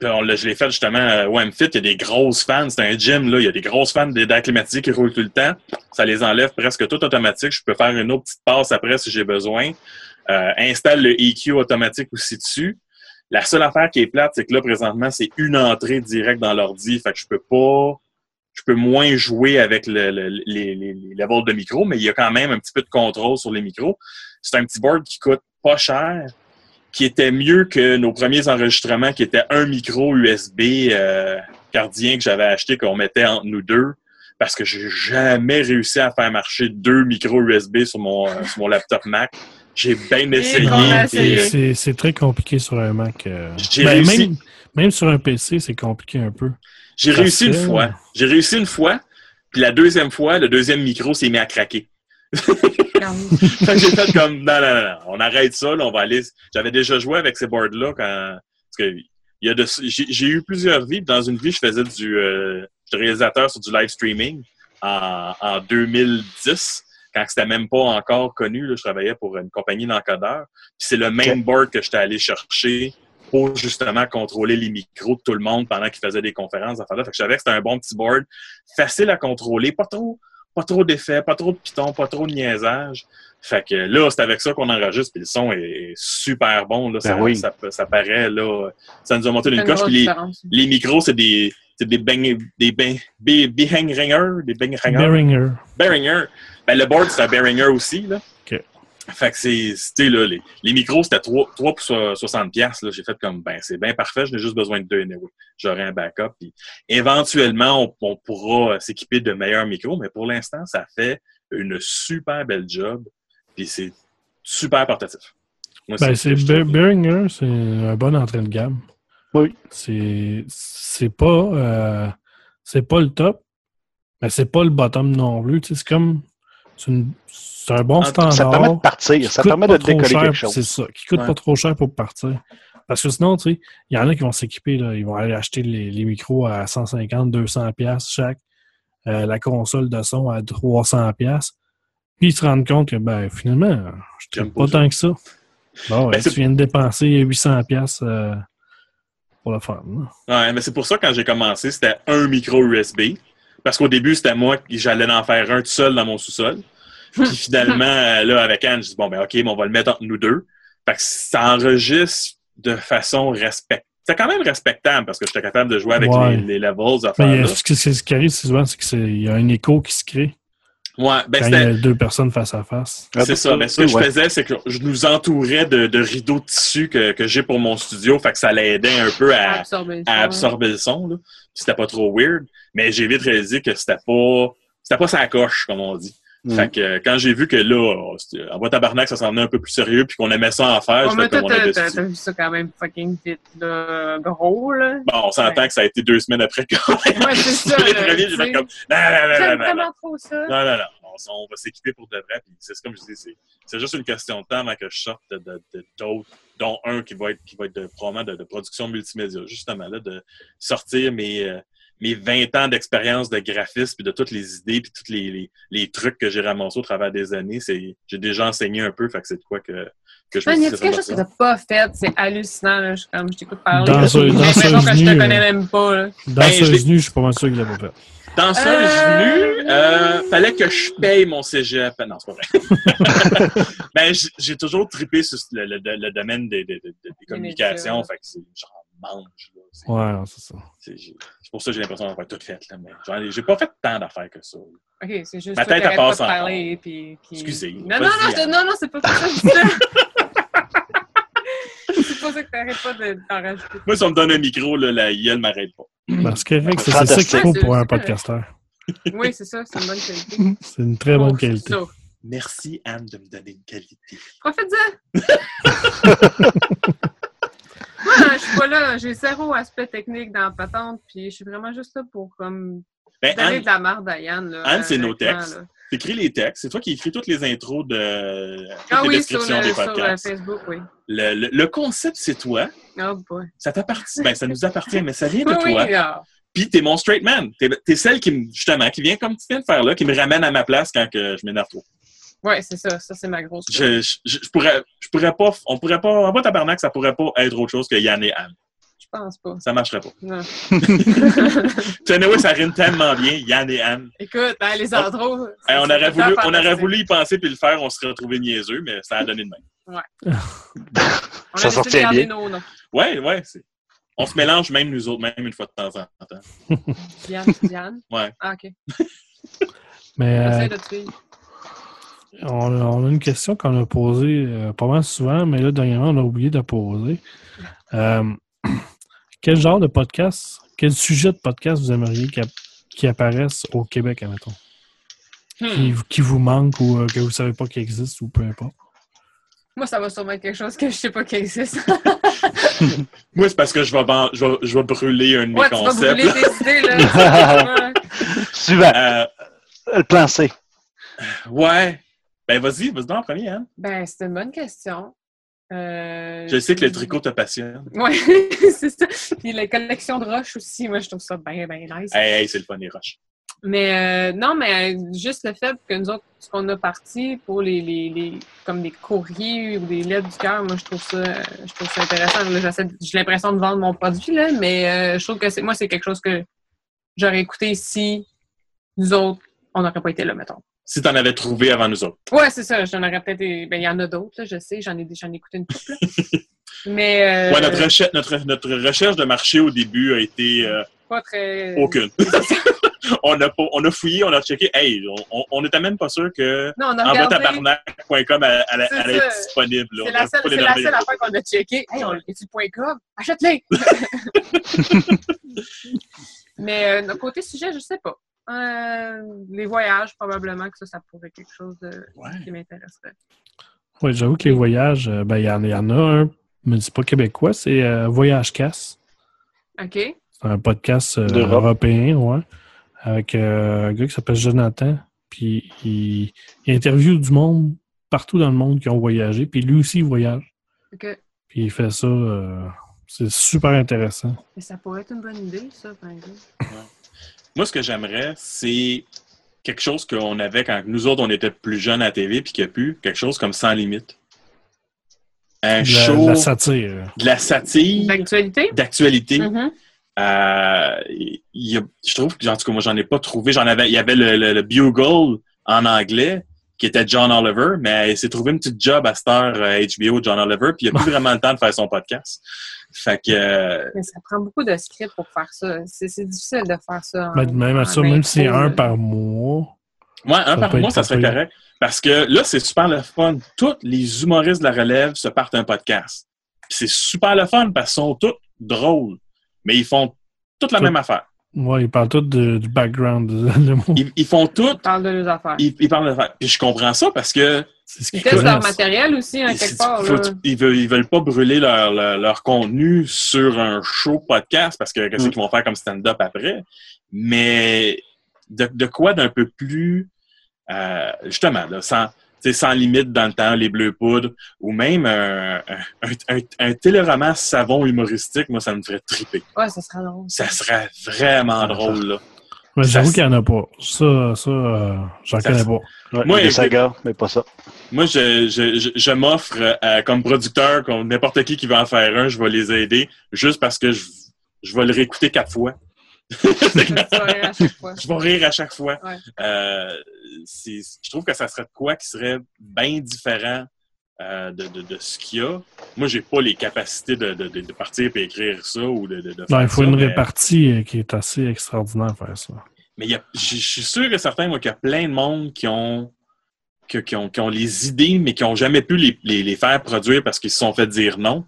Je l'ai fait justement à WAMFit, il y a des grosses fans, c'est un gym, là, il y a des grosses fans d'air qui roulent tout le temps. Ça les enlève presque tout automatique. Je peux faire une autre petite passe après si j'ai besoin. Euh, installe le EQ automatique aussi dessus. La seule affaire qui est plate, c'est que là, présentement, c'est une entrée directe dans l'ordi. Fait que je peux pas. Je peux moins jouer avec le, le- les, les, les levels de micro, mais il y a quand même un petit peu de contrôle sur les micros. C'est un petit board qui coûte pas cher, qui était mieux que nos premiers enregistrements, qui étaient un micro USB euh, gardien que j'avais acheté, qu'on mettait entre nous deux, parce que j'ai jamais réussi à faire marcher deux micros USB sur mon, euh, sur mon laptop Mac. J'ai bien essayé. essayé. C'est très compliqué sur un Mac. euh. Ben, même, même sur un PC, c'est compliqué un peu. J'ai réussi une fois. J'ai réussi une fois. Puis la deuxième fois, le deuxième micro s'est mis à craquer. Fait que j'ai fait comme, non, non, non, non, on arrête ça, là, on va aller. J'avais déjà joué avec ces boards-là quand. Parce que il y a de, j'ai, j'ai eu plusieurs vies. Dans une vie, je faisais du. Euh, j'étais réalisateur sur du live streaming en, en 2010, quand c'était même pas encore connu. Là, je travaillais pour une compagnie d'encodeurs. Puis c'est le même board que j'étais allé chercher pour justement contrôler les micros de tout le monde pendant qu'ils faisaient des conférences. Enfin, là. Fait que je savais que c'était un bon petit board, facile à contrôler, pas trop, pas trop d'effets, pas trop de pitons, pas trop de niaisage. Fait que là, c'est avec ça qu'on enregistre, puis le son est super bon. Là, ça, Ben oui. ça, ça paraît, là, ça nous a monté une coche. Puis les, les micros, c'est des, c'est des bang, des bang, ringers, des bang ringers. Behringer. Behringer. Ben, le board, c'est un Behringer aussi, là. OK. Fait que c'est, c'était là, les, les micros, c'était 3, 3 pour so- 60 pièces là. J'ai fait comme, ben, c'est bien parfait, j'ai juste besoin de deux anyway. J'aurai un backup. Puis éventuellement, on, on pourra s'équiper de meilleurs micros, mais pour l'instant, ça fait une super belle job. Puis c'est super portatif. Moi, Ben, ce c'est. Behringer, c'est un bon entrée de gamme. Oui. C'est c'est pas euh, c'est pas le top, mais c'est pas le bottom non plus. Tu sais, c'est comme c'est une- c'est un bon Ah, ça standard. Ça permet de partir, ça permet de décoller cher, quelque chose. C'est ça, qui coûte Ouais. pas trop cher pour partir. Parce que sinon, tu sais, il y en a qui vont s'équiper, là, ils vont aller acheter les, les micros à 150, 200 pièces chaque, euh, la console de son à 300 pièces. Puis ils se rendent compte que, ben, finalement, je trouve pas tant que ça. Bon, ouais, Ben, tu viens de dépenser 800 pièces euh, pour le là. Ouais, mais c'est pour ça, quand j'ai commencé, c'était un micro USB. Parce qu'au début, c'était moi qui j'allais en faire un tout seul dans mon sous-sol. Puis finalement, euh, là, avec Anne, je dis, bon, ben, OK, mais on va le mettre entre nous deux. Fait que ça enregistre de façon respectable. C'est quand même respectable parce que j'étais capable de jouer avec Ouais. les, les levels à Mais là. ce, qui- ce qui arrive souvent, c'est qu'il y a un écho qui se crée Ouais, ben, quand il y c'était. a deux personnes face à face. C'est ça. Mais ce que ouais. je faisais, c'est que je nous entourais de, de rideaux de tissu que, que j'ai pour mon studio. Fait que ça l'aidait un peu à, absorber. à absorber le son. C'était pas trop weird. Mais j'ai vite réalisé que c'était pas. C'était pas sa coche, comme on dit. Mm. Fait que euh, quand j'ai vu que là, en bas tabarnak, ça s'en venait un peu plus sérieux, puis qu'on aimait ça en faire, Oh, je mais fais toi, comme on t'as vu ça quand même fucking vite, là, gros, là. Bon, on s'entend que ça a été deux semaines après que Ouais, c'est ça. les premiers, j'ai fait comme non, non, non, non, J'aime non, non. vraiment trop ça. Non, non, non. On, va s'équiper pour de vrai. Puis c'est comme je dis, c'est, c'est juste une question de temps avant que je sorte de, de- de- d'autres, dont un qui va être, qui va être de, probablement de, de production multimédia. Justement, là, de sortir mes, euh, mes 20 ans d'expérience de graphisme, puis de toutes les idées, puis tous les, les, les trucs que j'ai ramassés au travers des années. C'est, j'ai déjà enseigné un peu, fait que c'est de quoi que, que je me Man, y suis a quelque chose que t'as pas fait? C'est hallucinant, là. Je, comme je t'écoute parler. Dans ce- dans ce que je te connais même pas, là. Dans Ben, je ce je suis pas mal sûr qu'il l'a pas fait. Danseuse Euh, venue, euh, fallait que je paye mon cégep. Non, c'est pas vrai. ben, j'ai toujours trippé sur le, le- le domaine des, des- des- des communications. Fait que c'est genre mange. là. C'est Ouais, non, c'est ça. c'est- pour ça que j'ai l'impression d'avoir tout fait. Là, mais j'ai pas fait tant d'affaires que ça. Ok, c'est juste Ma tête, elle pas passe de encore. parler, puis, puis- Excusez, Non, non, non, je- non, non, c'est pas pour ça que je dis ça. c'est pas ça que t'arrêtes pas de- d'en rajouter. Moi, si on me donne un micro, là, la gueule m'arrête pas. C'est correct, c'est c'est ça qu'il faut pour un podcasteur. Oui, c'est ça, c'est une bonne qualité. C'est une très bonne Bon, qualité. Merci, Anne, de me donner une qualité. Profite-en! Moi, je suis pas là, j'ai zéro aspect technique dans la patente, puis je suis vraiment juste là pour comme Ben, donner Anne, de la marde à Yann. Là, Anne, c'est nos textes. t'écris les textes. C'est toi qui écris toutes les intros de toutes Ah les oui, sur, descriptions le, des sur podcasts. Facebook, oui. Le, le- le concept, c'est toi. Oh boy. Ça t'appartient. Ben, ça nous appartient, mais ça vient de Oui, toi. oui, ah. Puis t'es mon straight man. T'es es celle qui me, justement, qui vient comme tu viens de faire là, qui me ramène à ma place quand que je m'énerve trop. Ouais, c'est ça. Ça, c'est ma grosse. Je, je, je- pourrais, je pourrais pas, on pourrait pas, en bas tabarnak, ça pourrait pas être autre chose que Yann et Anne. Je pense pas. Ça marcherait pas. Non. Tu sais, anyway, ça rime tellement bien, Yann et Anne. Écoute, hein, les. Hey, c'est- on, aurait voulu, on aurait voulu y penser puis le faire, on serait retrouvé niaiseux, mais ça a donné de même. On Ça a sortait décidé de garder bien. nos noms. Ouais, ouais. c'est- On se mélange même nous autres, même une fois de temps en temps. Diane, Diane? Ouais. Ah, ok. Mais euh, J'essaie de te suivre. On, a, on a une question qu'on a posée euh, pas mal souvent, mais là, dernièrement, on a oublié de poser. Euh, quel genre de podcast, quel sujet de podcast vous aimeriez qui, qui apparaisse au Québec, admettons? Qui, Hmm. qui vous manque ou euh, que vous savez pas qu'il existe ou peu importe? Moi, ça va sûrement être quelque chose que je sais pas qui existe. Moi, c'est parce que je vais, ban- je vais, je vais brûler un de mes ouais, tu vas concepts. brûler là. tes idées, là. Ouais. Suivant. Euh, Le plan C. ouais. Ben, vas-y, vas-y en premier, Anne. Ben, c'est une bonne question. Euh, Je sais que le tricot te passionne. Ouais, c'est ça. Puis la collection de roches aussi, moi, je trouve ça bien, bien nice. Hey, hey, c'est le fun, les roches. Mais euh, non, mais euh, juste le fait que nous autres, ce qu'on a parti pour les, les, les comme des courriers ou des lettres du cœur, moi je trouve ça je trouve ça intéressant. J'ai l'impression de vendre mon produit, là, mais euh, je trouve que moi, c'est quelque chose que j'aurais écouté si nous autres, on n'aurait pas été là, mettons. Si t'en avais trouvé avant nous autres. Ouais, c'est ça. J'en aurais peut-être. Ben, il y en a d'autres, là, je sais, j'en ai, j'en ai écouté une couple. mais euh, Ouais, notre, recherche, notre, notre recherche de marché au début a été euh, pas très. aucune. on, a, pas- on a fouillé, on a checké. Hey, on- n'était même pas sûr que Non, on a regardé. envoitabarnac.com allait, être disponible. C'est la seule, la seule affaire qu'on a checké. Hey, on est-tu le point .com? Achète-les! Mais euh, notre côté sujet, je sais pas. Euh, les voyages, probablement que ça, ça pourrait être quelque chose de- Ouais. qui m'intéresserait. Oui, j'avoue que les voyages, euh, ben, il y, en- y en a un, mais c'est pas québécois, c'est euh, Voyage Casse. OK? C'est un podcast euh, européen, ouais. Avec euh, un gars qui s'appelle Jonathan. Puis il, il interviewe du monde partout dans le monde qui ont voyagé. Puis lui aussi, il voyage. OK. Puis il fait ça. euh, c'est super intéressant. Mais ça pourrait être une bonne idée, ça, par exemple. Moi, ce que j'aimerais, c'est quelque chose qu'on avait quand nous autres, on était plus jeunes à la TV, puis qu'il n'y a plus, quelque chose comme Sans Limite. Un show, la satire. de la satire, D'actualité? d'actualité. Mhm. Euh, il y a- je trouve que, en tout cas, moi, j'en ai pas trouvé. J'en avais, il y avait le, le- le Bugle en anglais, qui était John Oliver, mais il s'est trouvé une petite job à cette heure euh, HBO, John Oliver, puis il n'a plus vraiment le temps de faire son podcast. Fait que, euh, Mais ça prend beaucoup de scripts pour faire ça. C'est c'est difficile de faire ça. en- Ben, même à ça, même si c'est un par mois. Ouais, un Ça par mois, ça serait correct. Parce que là, c'est super le fun. Tous les humoristes de la relève se partent un podcast. Puis c'est super le fun parce qu'ils sont tous drôles. Mais ils font toute la Tout. même affaire. Ouais, ils parlent tous de- du background. de- monde. Ils, ils font tout, On parle de leurs affaires. ils, ils parlent de faire. Puis je comprends ça parce que C'est ce Ils testent leur matériel aussi, hein, ils, quelque part. faut- là. ils veulent, ils veulent pas brûler leur, leur, leur contenu sur un show podcast parce que qu'est-ce Mm. qu'ils vont faire comme stand-up après. Mais de, de quoi d'un peu plus euh, justement, là, sans, sans limite dans le temps, les bleus poudres, ou même un, un, un, un téléroman savon humoristique, moi, ça me ferait triper. Ouais, ça sera drôle. Ça serait vraiment drôle, là. Ça, J'avoue qu'il n'y en a pas. Ça, ça euh, j'en Ça, connais pas. Ouais, Moi, des sagas, mais pas ça. Moi, je, je, je, je m'offre euh, comme producteur, comme n'importe qui qui va en faire un, je vais les aider, juste parce que je, je vais le réécouter quatre fois. À chaque fois. je vais rire à chaque fois. Ouais. Euh, je trouve que ça serait de quoi qui serait bien différent euh, de, de, de ce qu'il y a. Moi, j'ai pas les capacités de, de, de, de partir et écrire ça ou de, de, de Non, faire il faut ça, une mais- répartie euh, qui est assez extraordinaire à faire ça. Mais je suis sûr et certain qu'il y a plein de monde qui ont, qui ont, qui ont les idées, mais qui n'ont jamais pu les, les, les faire produire parce qu'ils se sont fait dire non.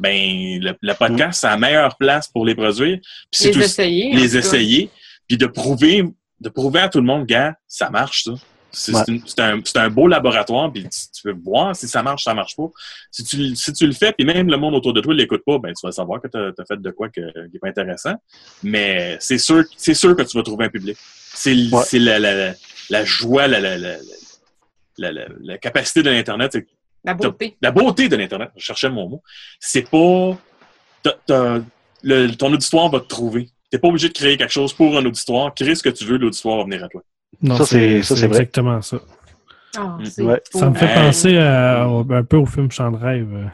Ben, le, le podcast, c'est la meilleure place pour les produire. Puis c'est Les tout- essayer. les essayer, puis de prouver, de prouver à tout le monde, gars, ça marche, ça. C'est Ouais. un, c'est un beau laboratoire, puis tu, tu peux voir si ça marche, ça marche pas. Si tu, si tu le fais, puis même le monde autour de toi ne l'écoute pas, ben tu vas savoir que tu as, fait de quoi que, qui n'est pas intéressant. Mais c'est sûr, c'est sûr que tu vas trouver un public. C'est Ouais. c'est la, la, la, la joie, la, la, la, la, la- la capacité de l'Internet. c'est La beauté. la beauté de l'Internet, je cherchais mon mot, c'est pas. le- ton auditoire va te trouver. T'es pas obligé de créer quelque chose pour un auditoire. Crée ce que tu veux, l'auditoire va venir à toi. Non, Ça, c'est- ça, c'est vrai. exactement ça. Ah, Mm. Ouais. Ça me fait Hey. penser à- un peu au film Chant de rêve.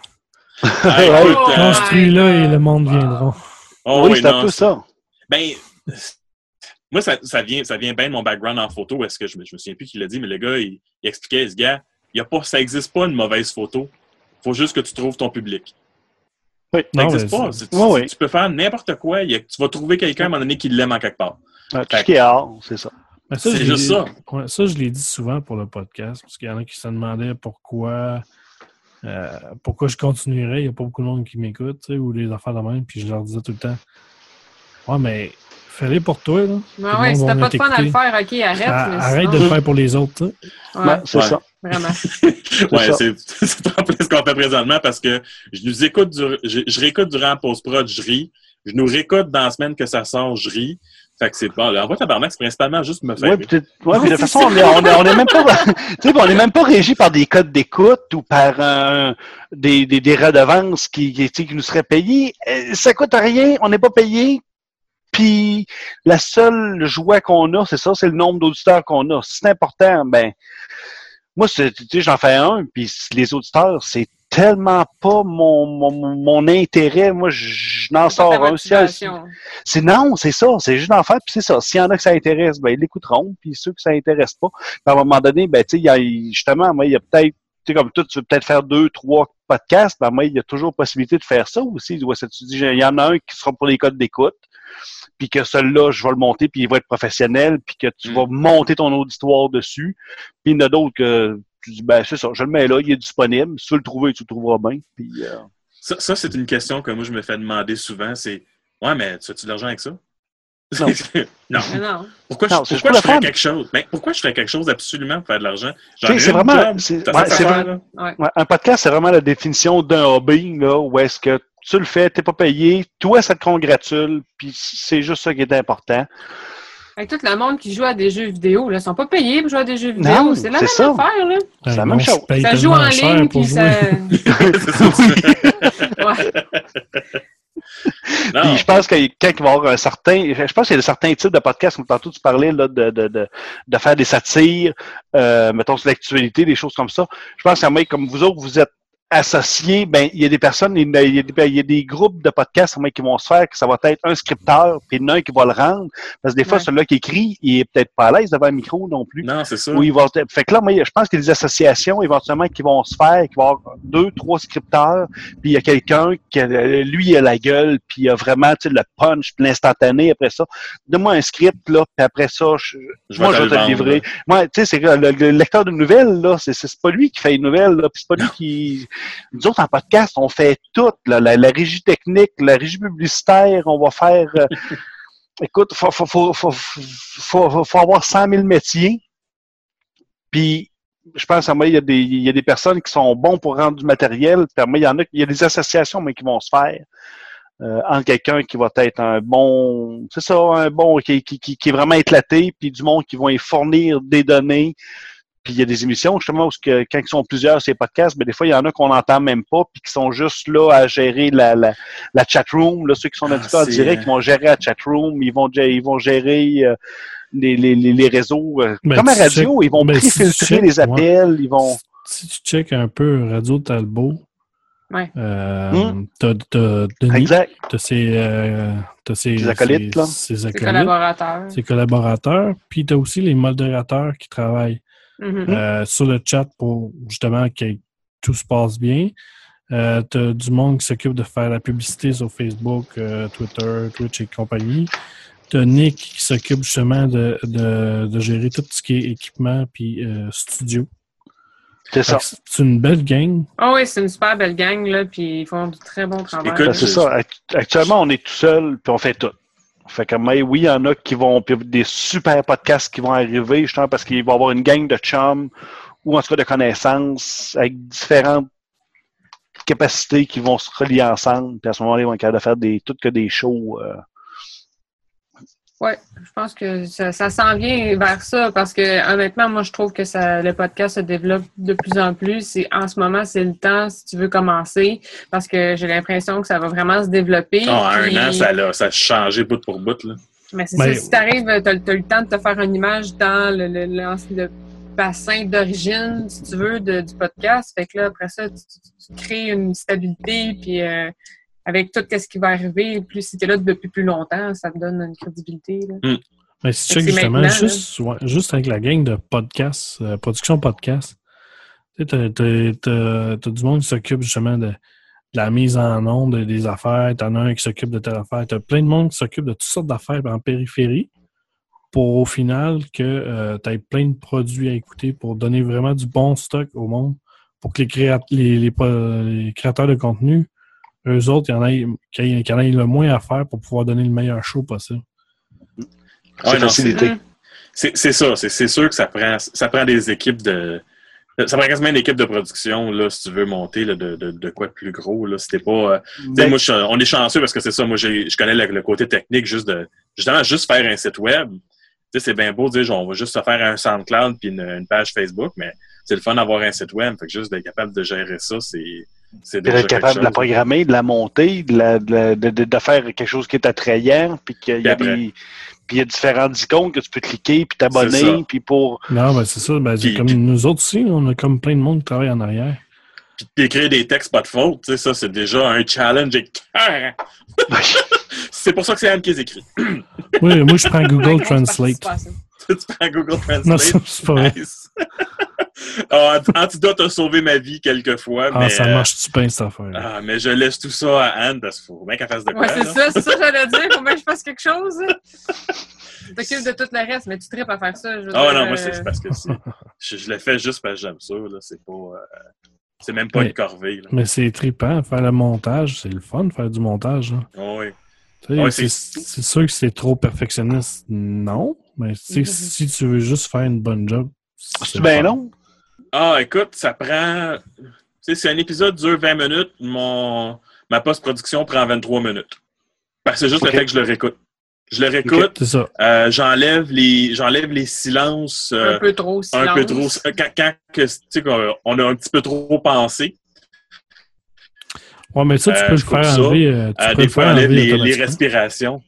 Ah, Oh, euh, Construis-le et le monde Ah. viendra. oh, oui, oui, c'est un peu ça. Ben, moi, ça, ça vient, ça vient bien de mon background en photo. Est-ce que je me, je me souviens plus qui l'a dit, mais le gars, il, il expliquait, ce gars, y a pas, ça existe pas une mauvaise photo. Faut juste que tu trouves ton public. Oui. Ça Non, existe mais pas. c'est- Tu, peux faire n'importe quoi. Il y a- tu vas trouver quelqu'un à un moment donné qui l'aime en quelque part. Ouais, Tout ce qui est art, c'est ça. Mais ça, C'est juste dit- ça. ouais, ça, je l'ai dit souvent pour le podcast, parce qu'il y en a qui se demandaient pourquoi euh, pourquoi je continuerais. Il n'y a pas beaucoup de monde qui m'écoute, ou les affaires de même, puis je leur disais tout le temps Ouais, mais fais-les pour toi, là. Ouais, le ouais, si t'as pas de fun à le faire, ok, arrête. Ah, mais arrête sinon- de le faire pour les autres. Ouais, c'est Ouais. ça. Vraiment. Ouais, c'est plus ce qu'on fait présentement parce que je nous écoute, du- je, je réécoute durant la post-prod, je ris. Je nous réécoute dans la semaine que ça sort, je ris. Fait que c'est bon. En vrai, tabarnak, c'est principalement juste me faire Ouais, rire. puis ouais, de toute façon, on est, on est, on est même pas, tu sais, on est même pas régi par des codes d'écoute ou par euh, des, des, des redevances qui, qui, nous seraient payées. Euh, Ça coûte rien, on n'est pas payé. Puis la seule joie qu'on a, c'est ça, c'est le nombre d'auditeurs qu'on a. Si c'est important, ben moi, tu sais, j'en fais un, puis les auditeurs, c'est tellement pas mon, mon, mon intérêt. Moi, je, n'en sors un. Motivation. c'est non, c'est ça, c'est juste d'en faire, puis c'est ça. S'il y en a que ça intéresse, ben ils l'écouteront, puis ceux que ça intéresse pas, puis à un moment donné, ben tu sais, justement, moi, il y a peut-être, sais, comme toi, tu veux peut-être faire deux, trois podcasts, ben moi, il y a toujours possibilité de faire ça aussi. Ça, tu dis, il y en a un qui sera pour les codes d'écoute, puis que celui-là, je vais le monter, puis il va être professionnel, puis que tu Mm. vas monter ton auditoire dessus. Puis il y en a d'autres que tu dis, ben c'est ça, je le mets là, il est disponible. Si tu veux le trouver, tu le trouveras bien. Puis, euh, Ça, ça, c'est une question que moi, je me fais demander souvent. C'est Ouais, mais tu as-tu de l'argent avec ça? Non. non. Mais non. Pourquoi, Non, je, pourquoi ferais quelque chose? Ben, pourquoi je ferais quelque chose absolument pour faire de l'argent? C'est vraiment- c'est- ouais. Ouais, un podcast, c'est vraiment la définition d'un hobby, là, où est-ce que tu le fais, t'es pas payé, toi, ça te congratule, puis c'est juste ça qui est important. Avec tout le monde qui joue à des jeux vidéo, là, ils sont pas payés pour jouer à des jeux vidéo. C'est la même ça. affaire, là. C'est la même chose. Ça joue en ligne, puis ça. Puis je pense que quand il va y avoir un certain. Je pense qu'il y a certains types de podcasts, comme tantôt tu parlais, là, de, de, de, de faire des satires, euh, mettons sur l'actualité, des choses comme ça. Je pense qu'à moi, comme vous autres, vous êtes associés, ben, il y a des personnes, il y a il y a des, il y a des groupes de podcasts moi, qui vont se faire que ça va être un scripteur, puis il y en a un qui va le rendre. Parce que des fois, Ouais. celui-là qui écrit, il est peut-être pas à l'aise devant un micro non plus. non, c'est ça. Où il va, fait que là, moi, je pense qu'il y a des associations éventuellement qui vont se faire, qui vont avoir deux, trois scripteurs, puis il y a quelqu'un qui, a- lui, il a la gueule, puis il a vraiment tu sais, le punch, puis l'instantané après ça. Donne-moi un script, là, puis après ça, je, Je moi, vais je te vais te le livrer. Moi, tu sais, c'est que le, le lecteur de nouvelles, là, c'est, pas lui qui fait les nouvelles, là, puis c'est pas lui qui... Nous autres, en podcast, on fait tout, la, régie technique, la régie publicitaire, on va faire... euh, écoute, faut, faut, avoir 100 000 métiers, puis je pense à moi, il y, a des, il personnes qui sont bons pour rendre du matériel, puis moi, il y en a, il y a des associations, mais qui vont se faire euh, entre quelqu'un qui va être un bon, c'est ça, un bon, qui est vraiment éclaté, puis du monde qui vont y fournir des données. Puis il y a des émissions, justement, où que, quand ils sont plusieurs, ces podcasts, mais des fois, il y en a qu'on n'entend même pas, puis qui sont juste là à gérer la, la, la chat room. Là, ceux qui sont Ah, en direct, ils vont gérer la chat room, ils vont, ils vont gérer euh, les, les, les, les réseaux. euh, Ben, comme à radio, ils vont ben, préfiltrer les appels, ils vont. Si tu checkes un peu Radio Talbot, Ouais. euh, Hmm. t'as t'as Denis, Exact. t'as ses, euh, t'as ses, Ses acolytes, ses- là. ses C'est acolytes, collaborateur. ses collaborateurs, puis t'as aussi les modérateurs qui travaillent Mhm. euh, sur le chat pour justement que tout se passe bien. Euh, t'as du monde qui s'occupe de faire la publicité sur Facebook, euh, Twitter, Twitch et compagnie. T'as Nick qui s'occupe justement de, de, de gérer tout ce qui est équipement puis euh, studio. C'est ça. C'est une belle gang. Ah oui, c'est une super belle gang, là, puis ils font du très bon travail. Écoute, c'est ça. Act- Actuellement, on est tout seul, puis on fait tout. Fait que, mais oui, il y en a qui vont, des super podcasts qui vont arriver, justement, parce qu'il va y avoir une gang de chums, ou en tout cas de connaissances, avec différentes capacités qui vont se relier ensemble, puis à ce moment-là, ils vont être capables de faire des, tout que des shows. euh. Oui, je pense que ça, ça s'en vient vers ça parce que honnêtement, moi je trouve que ça, le podcast se développe de plus en plus. C'est en ce moment, c'est le temps si tu veux commencer parce que j'ai l'impression que ça va vraiment se développer. Ah, puis- un an, ça a, ça a changé bout pour bout. Là. Mais c'est Ben, ça, si t'arrives, t'as, t'as le temps de te faire une image dans le, le, le- le bassin d'origine, si tu veux, de- du podcast. Fait que là, après ça, tu, tu- tu crées une stabilité, puis euh, avec tout ce qui va arriver, plus si t'es là depuis plus longtemps, ça te donne une crédibilité. là. Mais si tu c'est justement, juste, ouais, juste avec la gang de podcasts, euh, production podcast, tu t'as- t'as du monde qui s'occupe justement de, de la mise en onde de- des affaires, t'en as un qui s'occupe de telle affaire, t'as plein de monde qui s'occupe de toutes sortes d'affaires en périphérie pour au final que tu aies plein de produits à écouter pour donner vraiment du bon stock au monde pour que les, créat- les, les, po- les créateurs de contenu, eux autres, il y en ait, qu'il y en ait le moins à faire pour pouvoir donner le meilleur show possible. C'est Ouais, non, facilité. C'est c'est ça, c'est c'est sûr que ça prend, ça prend des équipes de. Ça prend quasiment une équipe de production, là, si tu veux monter là, de, de, de quoi de plus gros. Là. C'était pas. euh, tu sais, Ben, moi, je- on est chanceux parce que c'est ça. Moi, je connais le, le côté technique juste de. Justement, juste faire un site web. Tu sais, c'est bien beau de dire, genre, on va juste se faire un SoundCloud puis une, une page Facebook, mais c'est le fun d'avoir un site web. Fait que juste d'être capable de gérer ça, c'est. D'être capable de la programmer, de la monter, de, la- de, de- faire quelque chose qui est attrayant, puis qu'il y Puis a après. des. Puis il y a différentes icônes que tu peux cliquer, puis t'abonner, puis pour. Non, ben c'est ça. Ben, Puis- comme puis- nous autres aussi, on a comme plein de monde qui travaille en arrière. Puis d'écrire des textes pas de faute, tu sais, ça, c'est déjà un challenge c'est pour ça que c'est Anne qui les écrit. Oui, moi, je prends Google Translate. tu prends Google Translate? Non, c'est pas vrai. Nice. Ah, Antidote a sauvé ma vie quelques fois, Ah, mais, ça euh, marche-tu bien, cette affaire ah, mais je laisse tout ça à Anne parce qu'il faut bien qu'elle fasse de quoi. Ouais, c'est ça, c'est ça que j'allais dire. Faut bien que je fasse quelque chose. Tu t'occupes de tout le reste, mais tu tripes à faire ça. Ah dire, non, moi, c'est euh, parce que c'est- je, je le fais juste parce que j'aime ça. là. C'est pas. euh, c'est même pas Mais- une corvée. Là. Mais c'est trippant, faire le montage. C'est le fun de faire du montage. là. Ah oui. Tu sais, Ouais, c'est sûr que c'est trop perfectionniste. Non. Mais tu sais, Mhm. si tu veux juste faire une bonne job. c'est Ben fun. non. Ah, écoute, ça prend. Tu sais, si un épisode dure 20 minutes, mon... ma post-production prend 23 minutes. Parce que c'est juste Ok. le fait que je le réécoute. Je le réécoute, C'est ça. euh, j'enlève les j'enlève les silences euh, un peu trop silence. un peu trop. Quand, quand que, tu sais, qu'on- on a un petit peu trop pensé, Ouais, mais ça, tu Euh, peux le faire enlever. euh, tu euh, peux des le fois, enlever les, respirations.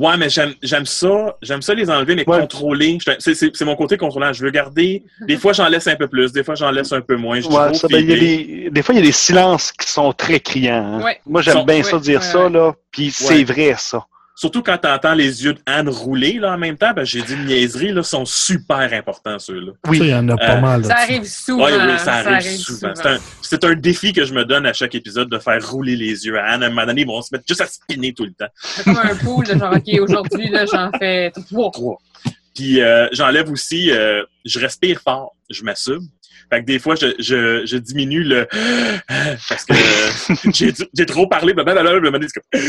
Ouais, mais j'aime j'aime ça. J'aime ça les enlever, mais Ouais. contrôler. C'est c'est- c'est mon côté contrôlant. Je veux garder. Des fois, j'en laisse un peu plus. Des fois, j'en laisse un peu moins. Je Ouais, ça, ben, il y a des, des fois, il y a des silences qui sont très criants. hein. Ouais. Moi, j'aime Sont- bien ça dire ouais, ça, là. Puis c'est vrai, ça. Surtout quand tu entends les yeux de Anne rouler là, en même temps, ben, j'ai dit une niaiserie, là, sont super importants, ceux-là. Ça, il y en a pas Euh, mal. Ça arrive souvent. Oui, oui, ça arrive, souvent. C'est un, défi que je me donne à chaque épisode de faire rouler les yeux à Anne. À un moment donné, ils vont se mettre juste à spinner tout le temps. C'est comme un pool, de genre, OK, aujourd'hui, là, j'en fais trois. Trois. Puis euh, j'enlève aussi, euh, je respire fort, je m'assume. Fait que des fois, je, je, je diminue le parce que j'ai j'ai trop parlé, blablabla, le moment donné, c'est comme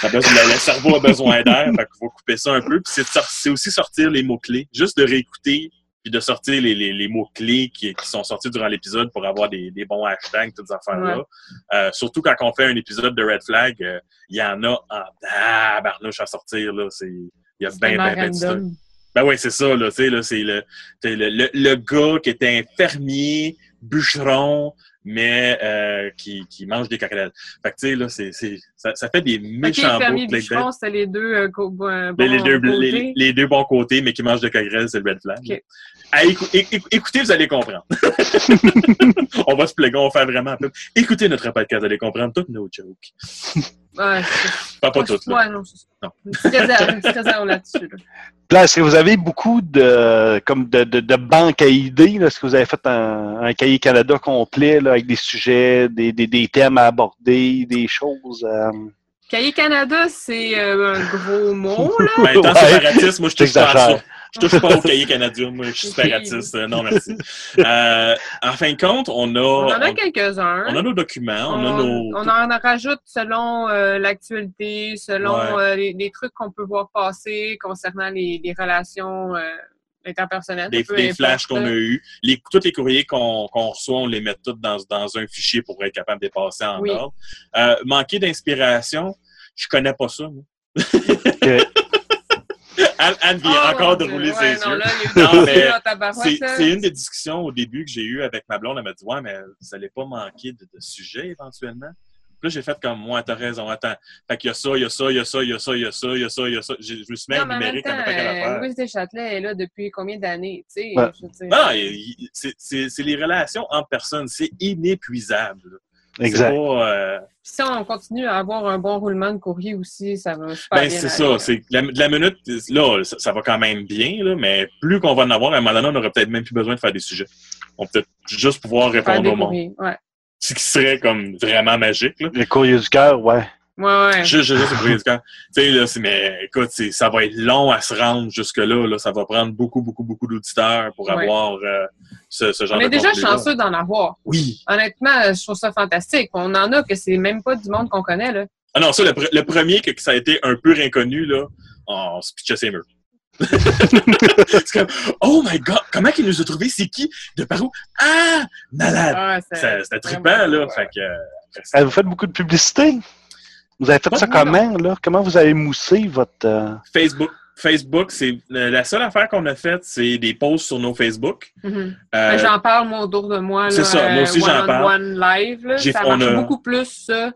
ça a besoin- le, le cerveau a besoin d'air, fait qu'il faut couper ça un peu. Puis c'est aussi sortir les mots-clés, juste de réécouter puis de sortir les, les, les mots-clés qui, qui sont sortis durant l'épisode pour avoir des, des bons hashtags, toutes ces affaires-là. Ouais. Euh, surtout quand on fait un épisode de Red Flag, euh, il y en a en tabarnouche à sortir, là. C'est, il y a bien, bien, bien. Ben oui, c'est ça, là, tu sais, là, c'est le, le, le, le gars qui était un fermier, bûcheron, mais euh, qui, qui mange des coquerelles. Fait que, tu sais, là, c'est, c'est, ça, ça fait des méchants bûcheron, c'était les deux euh, co- bon- les, les deux, bons les, deux bons côtés, mais qui mangent de coquerelles, c'est le red flag. Ah, écou- écoutez, vous allez comprendre. on va se pléguer, on va faire vraiment un peu. Écoutez notre podcast, vous allez comprendre toutes nos jokes. Ouais, Pas, pas toutes. Ouais, non, c'est ça. Non. Une petite réserve, une petite réserve là-dessus. là. Là, est-ce que vous avez beaucoup de comme de, de, de banques à idées? là? Est-ce que vous avez fait un, un cahier Canada complet là, avec des sujets, des, des, des thèmes à aborder, des choses? euh, Cahier Canada, c'est euh, un gros mot, là. Ben, étant Ouais. séparatiste, moi, je à ça. Je touche pas au cahier canadien, moi, je suis séparatiste. Euh, Non, merci. Euh, en fin de compte, on a, On en a quelques-uns. on a nos documents, on, a nos... on en rajoute selon euh, l'actualité, selon Ouais. euh, les, les trucs qu'on peut voir passer concernant les, les relations euh, interpersonnelles. des, flashs qu'on a eus. Les, tous les courriers qu'on reçoit, on les met tous dans, dans un fichier pour être capable de les passer en Oui. ordre. Euh, manquer d'inspiration, je connais pas ça. moi. Anne, Anne vient Oh, encore de rouler Ouais, ses non, yeux. C'est une des discussions au début que j'ai eues avec ma blonde. Elle m'a dit Ouais, mais vous allez pas manquer de, de sujets éventuellement? Puis là, j'ai fait comme moi, t'as raison, attends. Fait qu'il y a ça, il y a ça, il y a ça, il y a ça, il y a ça, il y a ça, il y a ça. Je me suis mis à Non, mais en même énumérer temps, comme pas qu'elle euh, affaire. Louise Deschâtelet est là depuis combien d'années? Tu sais, Ouais. je veux dire. Non, il- c'est- les relations entre personnes. C'est inépuisable. Exact. pas, euh, Si on continue à avoir un bon roulement de courrier aussi, ça va super Ben, bien c'est ça. C'est la, de la minute, là, ça, ça va quand même bien, là, mais plus qu'on va en avoir, à un moment donné, on n'aurait peut-être même plus besoin de faire des sujets. On peut peut-être juste pouvoir répondre au monde. courriers. Ouais. Ce qui serait comme vraiment magique, là. Le courrier du cœur, ouais. Ouais, ouais. Juste, juste, juste du cœur. Tu sais, là, c'est, mais écoute, c'est, ça va être long à se rendre jusque-là, là. Ça va prendre beaucoup, beaucoup, beaucoup d'auditeurs pour Ouais. avoir euh, ce, ce genre On de est déjà chanceux d'en avoir. Oui. Honnêtement, je trouve ça fantastique. On en a que c'est même pas du monde qu'on connaît, là. Ah non, ça, le, pre- le premier que, ça a été un peu inconnu, là, on se pitchait ses murs. c'est comme, oh my god, comment il nous a trouvé? C'est qui? De par où? Ah! Malade! Ah, c'est- Ça- C'était trippant, là. ouais. Fait que, euh, Ah, Vous faites beaucoup de publicité? Vous avez fait ça comment, là? Comment vous avez moussé votre... euh, Facebook. Facebook, c'est la seule affaire qu'on a faite, c'est des posts sur nos Facebook. Mhm. Euh, Ben, J'en parle, moi, autour de moi. c'est là, ça, moi aussi, euh, j'en on parle. One live, là, J'ai- ça marche a- beaucoup plus, ça,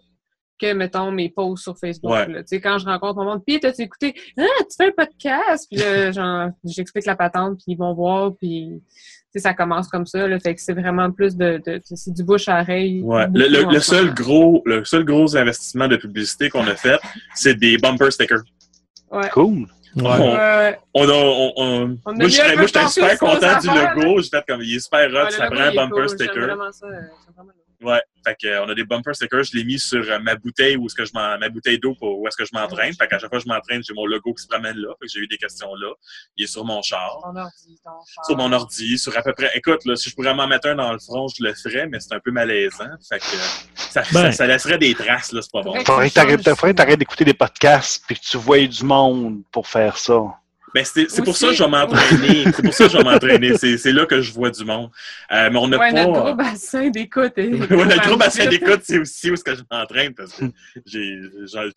que, mettons, mes posts sur Facebook. Ouais. là. Tu sais, quand je rencontre mon monde, puis t'as-tu écouté? Ah, tu fais un podcast? Puis là, genre, j'explique la patente, puis ils vont voir, puis... Ça commence comme ça, là, fait que c'est vraiment plus de, de, c'est du bouche à oreille. Ouais. Le, le- seul gros, le seul gros investissement de publicité qu'on a fait, c'est des bumper stickers. Ouais. Cool. Ouais. On-. On a, on, on- On a moi, j'étais super content du affaires, logo. J'ai fait comme, il est super hot, Ouais, le ça prend un bumper cool, sticker. vraiment ça, vraiment. Ouais. Fait que, euh, on a des bumper stickers. Je l'ai mis sur euh, ma bouteille où est-ce que je m'en- ma bouteille d'eau pour où est-ce que je m'entraîne. Fait qu'à chaque fois que je m'entraîne, j'ai mon logo qui se promène là. Fait que j'ai eu des questions là. Il est sur mon char. Ton ordi, ton char. Sur mon ordi, sur à peu près. Écoute, là, si je pourrais m'en mettre un dans le front, je le ferais, mais c'est un peu malaisant. Fait que ça, Ben. ça, ça laisserait des traces, là, c'est pas bon. Faudrait que t'arrêtes faudrait que t'arrêtes d'écouter des podcasts puis que tu voyes du monde pour faire ça. Ben, c'est c'est pour ça que je vais m'entraîner. c'est pour ça que je vais m'entraîner. C'est c'est là que je vois du monde. Euh, mais on n'a Ouais, pas. notre gros bassin d'écoute. Ouais, notre gros bassin d'écoute, c'est aussi où est-ce que je m'entraîne parce que j'ai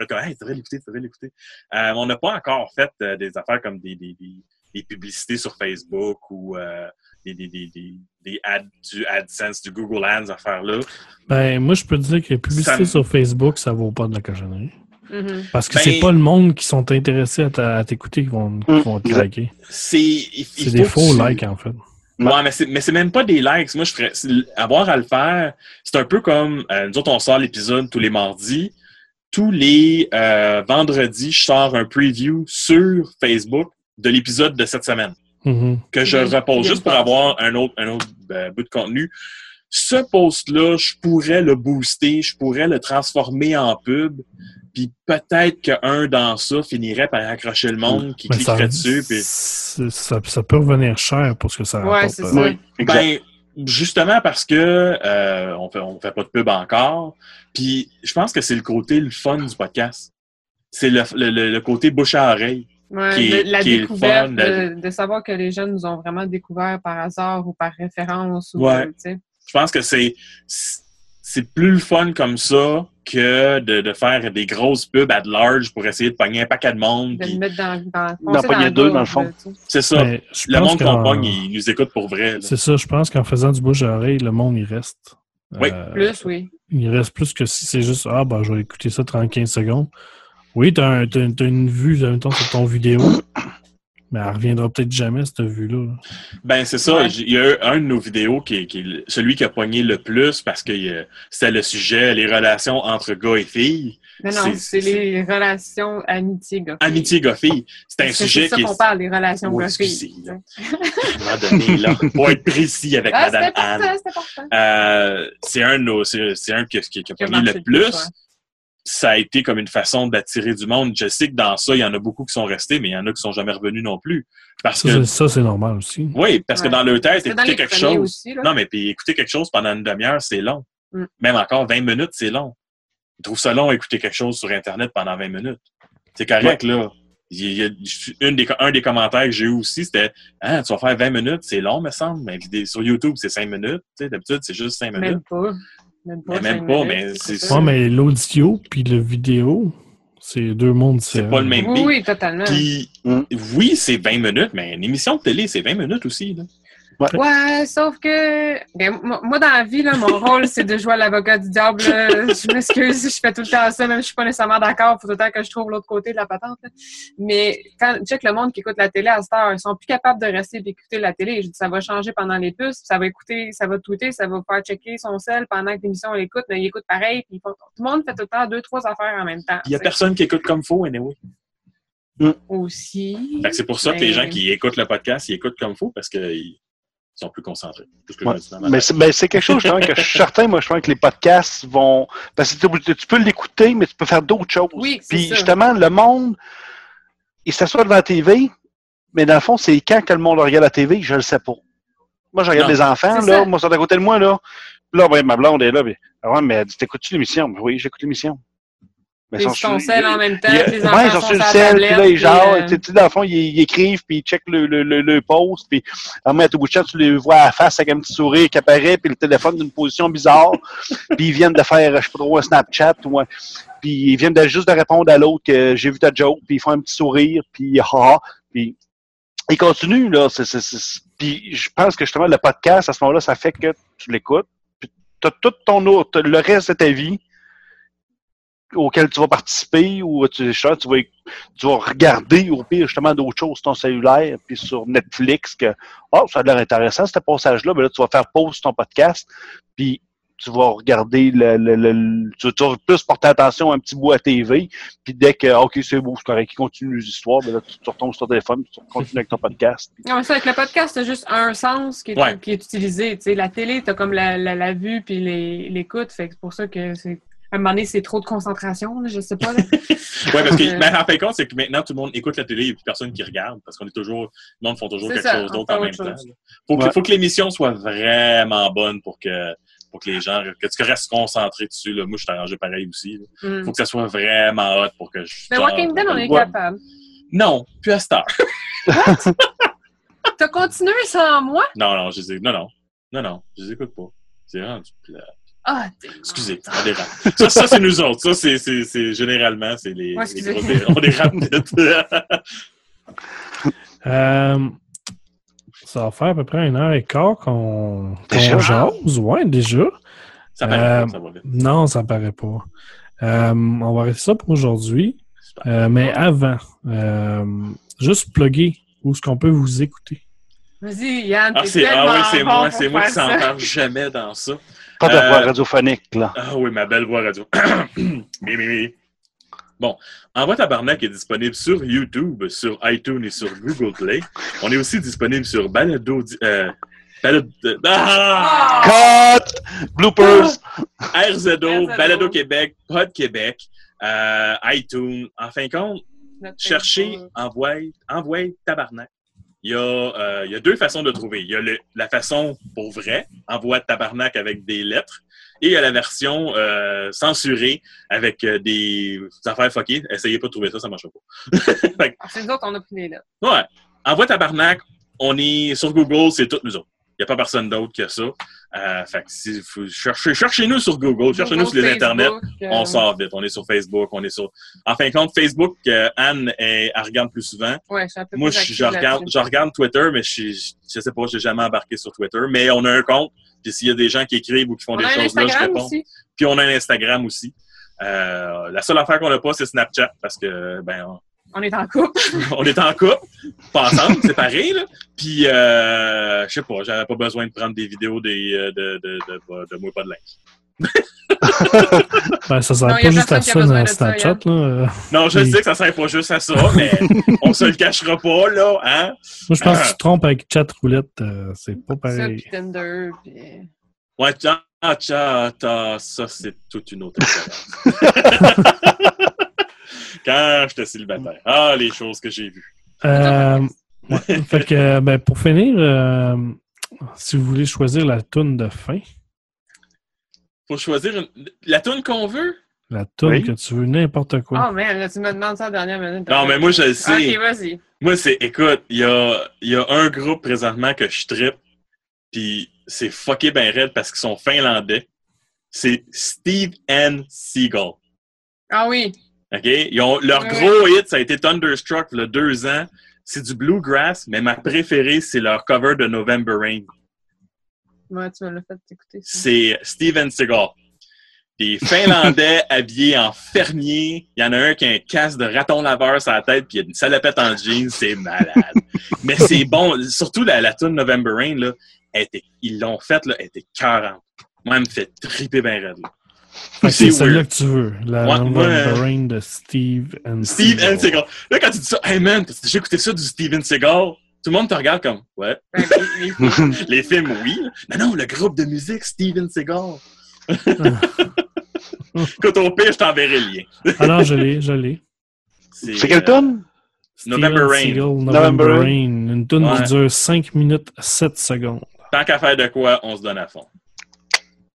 comme, hey, tu devrais l'écouter, tu devrais l'écouter. Euh, on n'a pas encore fait euh, des affaires comme des, des, des, des publicités sur Facebook ou euh, des, des, des, des, des ads, du AdSense, du Google Ads, affaires-là. Ben, moi, je peux te dire que les publicités Ça sur Facebook, ça vaut pas de la cochonnerie. Mhm. Parce que Ben- c'est pas le monde qui sont intéressés à ta- à t'écouter qui vont, qui vont te exact. liker. C'est il- des faux tu- likes, en fait. Ouais, mais c'est, mais c'est même pas des likes. Moi, je ferais, avoir à le faire, c'est un peu comme, euh, nous autres, on sort l'épisode tous les mardis. Tous les euh, vendredis, je sors un preview sur Facebook de l'épisode de cette semaine Mhm. que je Mhm. repose juste pour avoir un autre, un autre euh, bout de contenu. Ce post-là, je pourrais le booster, je pourrais le transformer en pub, puis peut-être qu'un dans ça finirait par accrocher le monde qui ça, cliquerait dessus. Puis... ça, ça peut revenir cher pour ce que ça Ouais, rapporte. c'est euh. ça. Oui. Ben, justement parce que euh, on fait on fait pas de pub encore. Puis je pense que c'est le côté le fun du podcast. C'est le, le, le- côté bouche à oreille. Ouais, qui est- de- la qui est le découverte, fun, de, de savoir que les jeunes nous ont vraiment découvert par hasard ou par référence. Ou, Ouais. Je pense que c'est c'est plus le fun comme ça que de, de faire des grosses pubs at large pour essayer de pogner un paquet de monde. de le mettre dans, dans, foncer pogner le deux, dans le fond. tu. C'est ça. Mais je le monde qu'on pogne, il nous écoute pour vrai. C'est ça, je pense qu'en faisant du bouche à oreille, le monde, il reste. Oui. Euh, Plus, oui. Il reste plus que si c'est juste Ah, ben, je vais écouter ça 30-15 secondes. Oui, t'as un- t'as une, t'as une vue en même temps sur ton vidéo, mais elle reviendra peut-être jamais, cette vue-là. là. Ben, c'est ça. Ouais. Il y a eu un de nos vidéos qui est, qui celui qui a pogné le plus parce que euh, c'était le sujet, les relations entre gars et filles. Mais non, c'est- les relations amitié gars Amitié gars-filles. C'est un sujet C'est ça qui qu'on parle, des relations Oui, gars excusez, là. À un moment donné, là, pour être précis avec Ah, c'est Madame Anne. Euh, c'est un de nos, un qui, qui, qui a Qui marché le plus. Ça a été comme une façon d'attirer du monde. Je sais que dans ça, il y en a beaucoup qui sont restés, mais il y en a qui sont jamais revenus non plus. Parce Ça, que, c'est- ça, c'est normal aussi. oui, parce que dans leur tête, écouter quelque chose. aussi. Non, mais puis écouter quelque chose pendant une demi-heure, c'est long. Mm. Même encore 20 minutes, c'est long. Ils trouvent ça long écouter quelque chose sur Internet pendant 20 minutes. C'est correct, là. Il y a, une des, un des commentaires que j'ai eu aussi, c'était Ah, tu vas faire 20 minutes, c'est long, me semble. Mais sur YouTube, c'est 5 minutes. Tu sais, D'habitude, c'est juste 5 minutes. Même pas. Même pas. Mais même pas, minutes, mais c'est. Ouais, mais l'audio puis le vidéo, c'est deux mondes C'est pas le même Oui, oui, totalement. Puis, Mm. oui, c'est 20 minutes, mais une émission de télé, c'est 20 minutes aussi. Là. Ouais, sauf que ben, moi, dans la vie, là, mon rôle, c'est de jouer à l'avocat du diable. là. Je m'excuse, je fais tout le temps ça, même si je suis pas nécessairement d'accord, faut tout le temps que je trouve l'autre côté de la patente. là. Mais quand check le monde qui écoute la télé à cette heure, ils sont plus capables de rester et d'écouter la télé. Je dis, ça va changer pendant les puces, ça va écouter, ça va tweeter, ça va faire checker son sel pendant que l'émission elle écoute, mais il écoute pareil. Puis ils font- tout le monde fait tout le temps deux, trois affaires en même temps. Il y a personne qui écoute comme faut, anyway. Aussi. Fait que c'est pour ça que les Mais- gens qui écoutent le podcast, ils écoutent comme faut parce qu'ils sont plus concentrés. Que Ouais. Mais c'est ben, c'est quelque chose justement, que je suis certain, moi, je pense que les podcasts vont. Parce que tu, peux l'écouter, mais tu peux faire d'autres choses. Oui, Puis ça. justement, le monde, il s'assoit devant la TV, mais dans le fond, c'est quand que le monde regarde la TV, je le sais pas. Moi, je regarde Non. les enfants, là, ça. moi, ils sont à côté de moi, là. Puis là, ben, ma blonde est là, ah ouais, mais elle dit, t'écoutes-tu l'émission? Ben Oui, j'écoute l'émission. Mais ils sont sel en même temps, a- ouais, ils sont sont sur le la sel, puis là, ils genre, euh, tu sais, dans le fond, ils, ils écrivent, puis ils checkent le, le, le, le post, puis à un tout bout de champ, tu les vois à la face avec un petit sourire qui apparaît, puis le téléphone d'une position bizarre, puis ils viennent de faire, je sais pas trop, un Snapchat, ou un- puis ils viennent de, juste de répondre à l'autre que j'ai vu ta joke, puis ils font un petit sourire, puis ha, puis ils continuent, là, c'est, c'est, c'est- puis je pense que justement, le podcast, à ce moment-là, ça fait que tu l'écoutes, puis t'as tout ton autre, le reste de ta vie, auquel tu vas participer ou tu, tu, vas, tu vas regarder au pire justement d'autres choses sur ton cellulaire puis sur Netflix que oh ça a l'air intéressant ce passage là mais là tu vas faire pause sur ton podcast puis tu vas regarder le, le, le- tu, tu vas plus porter attention à un petit bout à TV, puis dès que OK, c'est beau, c'est correct, il continue les histoires, ben là, tu, tu retombes sur ton téléphone, puis tu continues avec ton podcast. puis- Non, mais ça, avec le podcast, t'as juste un sens qui est, Ouais. qui est utilisé. Tu sais, la télé, t'as comme la, la, la vue puis les- l'écoute. Fait que c'est pour ça que c'est. À un moment donné, c'est trop de concentration, je sais pas. Ouais, parce que, Euh. ben, en fin de compte, c'est que maintenant, tout le monde écoute la télé et puis personne qui regarde parce qu'on est toujours, le monde font toujours quelque ça, chose d'autre en même temps. Faut que, Ouais. faut que l'émission soit vraiment bonne pour que, pour que les gens, que tu restes concentré dessus, là. Moi, je suis arrangé pareil aussi. Hmm. Faut que ça soit vraiment hot pour que je. Mais Walking Dead, on est Ouais. capable. Non, plus à cette heure. T'as continué sans moi? Non, non, je ai- non, non. Non, non, je les écoute pas. C'est rendu plat. Ah, t'es- Excusez, on dérape. Ça, ça c'est nous autres. Ça, c'est, c'est, c'est généralement, c'est les, Ouais, les gros On dérape vite. Euh, ça va faire à peu près une heure et quart qu'on qu'on jase. Ouais, déjà. ça paraît Euh, pas, ça va vite. Non, ça paraît pas. Euh, on va arrêter ça pour aujourd'hui. Euh, mais avant, euh, juste plugger où est-ce qu'on peut vous écouter. Vas-y, Yann, Ah, t'es c'est, tellement ah oui, c'est bon moi, c'est moi qui s'en parle jamais dans ça. Pas de Euh, voix radiophonique, là. Ah oui, ma belle voix radio. mi, mi, mi. Bon, Envoi Tabarnak est disponible sur YouTube, sur iTunes et sur Google Play. On est aussi disponible sur Balado... Euh, Balado... Ah! Ah! Cut! Bloopers! RZO, RZO. Balado Québec, Pod Québec, euh, iTunes. En fin de compte, cherchez Envoie Tabarnak. Il y, a, euh, il y a deux façons de trouver. Il y a le- la façon pour vrai, Envoie Tabarnak avec des lettres, et il y a la version euh, censurée avec euh, des affaires fuckées. Essayez pas de trouver ça, ça marche pas. Fait Ah, C'est nous autres, on a pris les lettres. ouais. Envoie Tabarnak, on est sur Google, c'est toutes nous autres. Il n'y a pas personne d'autre que ça. Euh, fait que si vous cherchez, cherchez-nous sur Google, cherchez-nous sur les internets. Facebook, euh, On sort vite. On est sur Facebook, on est sur. En fin de compte, Facebook, euh, Anne, elle, elle regarde plus souvent. Ouais, un peu Moi, plus je, je regarde, je regarde Twitter, mais je, je, sais pas, je n'ai jamais embarqué sur Twitter. Mais on a un compte. Puis s'il y a des gens qui écrivent ou qui font On des choses là, je réponds. aussi. Puis on a un Instagram aussi. Euh, la seule affaire qu'on n'a pas, c'est Snapchat parce que ben on, est en couple. on est en couple, pas ensemble, séparés là. Puis euh, je sais pas, j'avais pas besoin de prendre des vidéos des, euh, de, de, de, de, de moi pas de linge. Ben, ça sert Non, pas juste à ça besoin dans ça, Snapchat. Là. Euh, Non, je sais que ça sert pas juste à ça, mais on se le cachera pas là, hein. Moi, je pense que tu te trompes avec chat roulette. euh, c'est pas Ça, pareil. puis Tinder, puis... Ouais, tcha, tcha, ta, ça, c'est toute une autre expérience. Quand j'étais célibataire. Ah, les choses que j'ai vues. Euh, ouais. fait que, ben, pour finir, euh, si vous voulez choisir la toune de fin, Faut choisir une- la tune qu'on veut? la toune Oui. que tu veux, n'importe quoi. Oh, man, là, tu me demandes ça à la dernière minute. Non, mais moi, je le sais. Ok, vas-y. Moi, c'est, écoute, il y a, il y a un groupe présentement que je trippe, puis c'est fucké ben raide parce qu'ils sont finlandais. C'est Steve and Seagull. Ah oui. OK? Ils ont, leur gros hit, ça a été Thunderstruck, il y a deux ans. C'est du bluegrass, mais ma préférée, c'est leur cover de November Rain. Ouais, tu me l'as fait écouter. C'est Steven Seagal. Des Finlandais habillés en fermier. Il y en a un qui a un casque de raton laveur sur la tête puis il y a une salopette en jeans. C'est malade. Mais c'est bon. Surtout la, la tune November Rain, là, elle était- ils l'ont faite, elle était 40. Moi, elle me fait triper bien raide. là. C'est weird. que tu veux. La Ouais, November ouais. Rain de Steve and Steve Seagal. and Seagal. Là, quand tu dis ça, hey man, t'as déjà écouté ça du Steven Seagal? Tout le monde te regarde comme, ouais. Ben, les- films, oui. Non, non, le groupe de musique, Steven Seagal. Écoute, au pire, je t'enverrai le lien. Alors, je l'ai, je l'ai. C'est quelle euh, tonne? Steven November Rain. Seagal, November November Rain. Rain. Une Ouais. qui dure 5 minutes 7 secondes. Tant qu'à faire de quoi, on se donne à fond.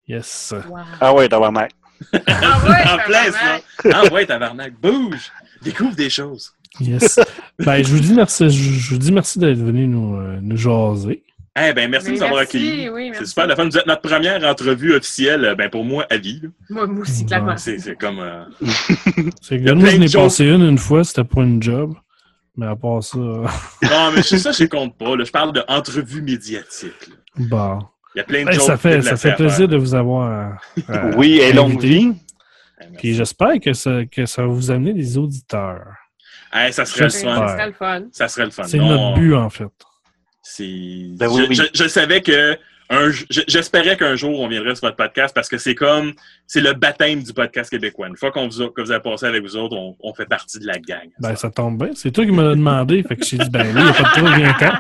Yes. Wow. Ah ouais, tabarnak. Ah ouais, en plein, tabarnak. ça. Ah ouais, tabarnak, bouge! Découvre des choses. Yes. ben, je vous dis merci, je, vous dis merci d'être venu nous, euh, nous jaser. Eh ben, merci de Mais nous avoir accueillis. oui, C'est super, la fin. Vous êtes notre première entrevue officielle, euh, ben, pour moi, à vie. Moi, moi aussi, clairement. C'est c'est comme... euh, C'est que moi, plein je de n'ai choses. passé une une fois, c'était pour une job. Mais à part ça, Non, mais c'est ça, je compte pas. là. Je parle d'entrevue médiatique. bah. Il y a plein de Ben, choses ça fait, ça fait plaisir plaisir. de vous avoir. euh, Oui, et longue vie. Puis j'espère que ça, que ça va vous amener des auditeurs. ça serait le fun. Ce serait le fun. Ça serait le fun. C'est notre but, en fait. Ben oui, je, oui. je- je savais que j'espérais qu'un jour on viendrait sur votre podcast parce que c'est comme c'est le baptême du podcast québécois. Une fois qu'on vous a, que vous avez passé avec vous autres, on, on fait partie de la gang. Ben, ça tombe bien. C'est toi qui me l'as demandé. Fait que j'ai dit, ben là, il n'y a pas de trouble, viens quand?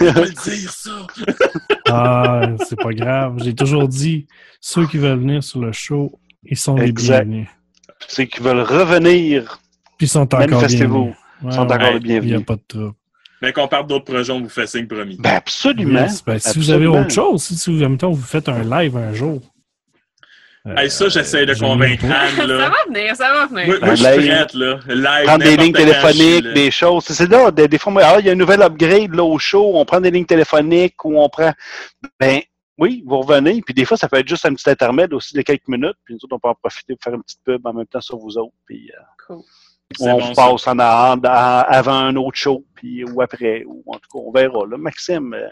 On va le dire ça. Ah, c'est pas grave. J'ai toujours dit, ceux qui veulent venir sur le show, ils sont les bienvenus. Ceux qui veulent revenir, Puis ils sont encore bienvenus. Ils sont encore les Il n'y a bienvenus. pas de trouble. Mais qu'on parle d'autres projets, on vous fait signe promis. Ben absolument. Yes. Ben, si vous avez autre chose, si, vous, mettons, vous faites un live un jour. euh, Hey, ça, j'essaie de convaincre. Anne. ça va venir, ça va venir. Moi, moi, je Ben, suis live. prête, là. Live, prendre des lignes téléphoniques, là. des choses. C'est- là, des, des fois, ah, il y a un nouvel upgrade là, au show, on prend des lignes téléphoniques ou on prend. Ben oui, vous revenez. Puis des fois, ça peut être juste un petit intermède aussi de quelques minutes. Puis nous autres, on peut en profiter pour faire une petite pub en même temps sur vous autres. Puis euh, Cool. On bon, ça. passe en avant, avant un autre show, puis ou après. Ou en tout cas, on verra. Là. Maxime, euh,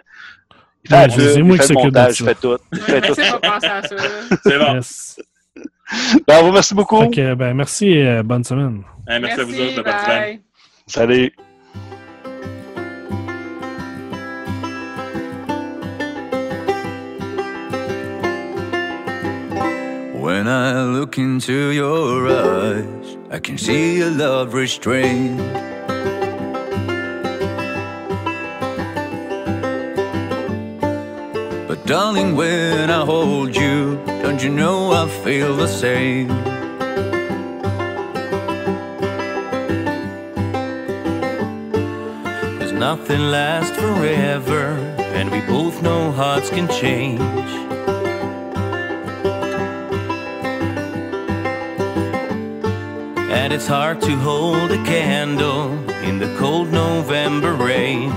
il fait Ouais, il le montage, il fait tout. Il fait tout. Merci ça. C'est bon. Yes. Ben, beaucoup. Ben, merci et euh, bonne semaine. Hey, merci, à vous autres de participer. Salut. When I look into your eyes, I can see your love restrained. But darling, when I hold you, don't you know I feel the same? There's nothing lasts forever, and we both know hearts can change. And it's hard to hold a candle in the cold November rain.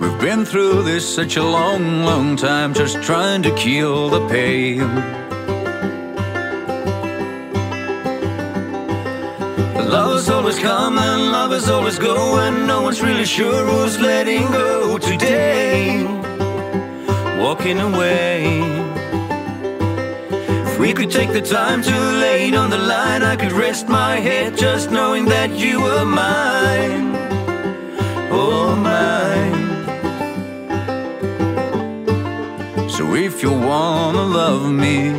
We've been through this such a long, long time, just trying to kill the pain. Love is always coming, love is always going, no one's really sure who's letting go today walking away. We could take the time to lay on the line, I could rest my head just knowing that you were mine. Oh, mine. So if you wanna love me,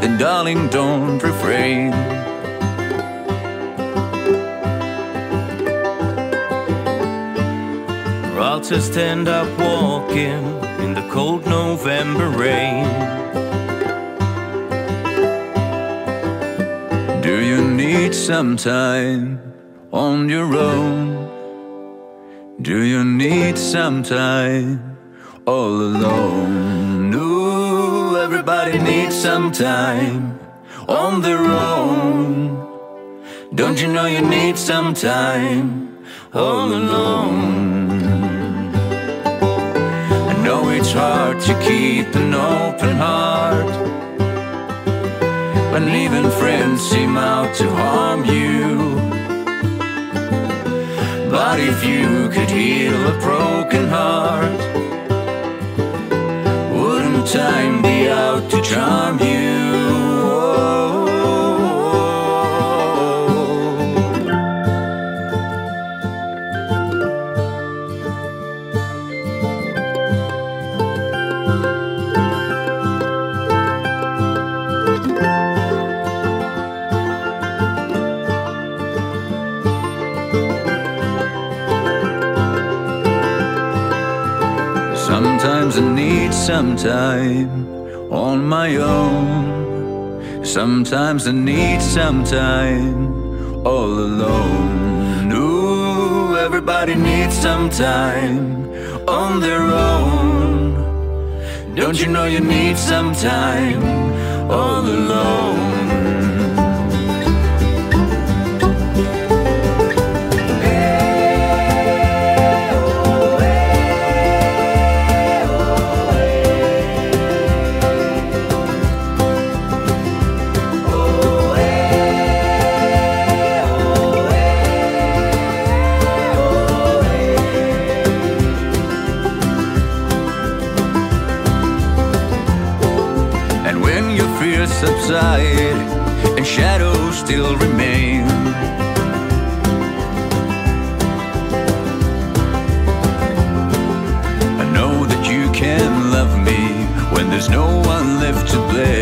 then darling, don't refrain. Or I'll just end up walking in the cold November rain. Do you need some time on your own? Do you need some time all alone? No, everybody needs some time on their own. Don't you know you need some time all alone? I know it's hard to keep an open heart when even friends seem out to harm you. But if you could heal a broken heart, wouldn't time be out to charm you? Need some time on my own. Sometimes I need some time all alone. No, everybody needs some time on their own. Don't you know you need some time all alone? outside and shadows still remain. I know that you can love me when there's no one left to blame.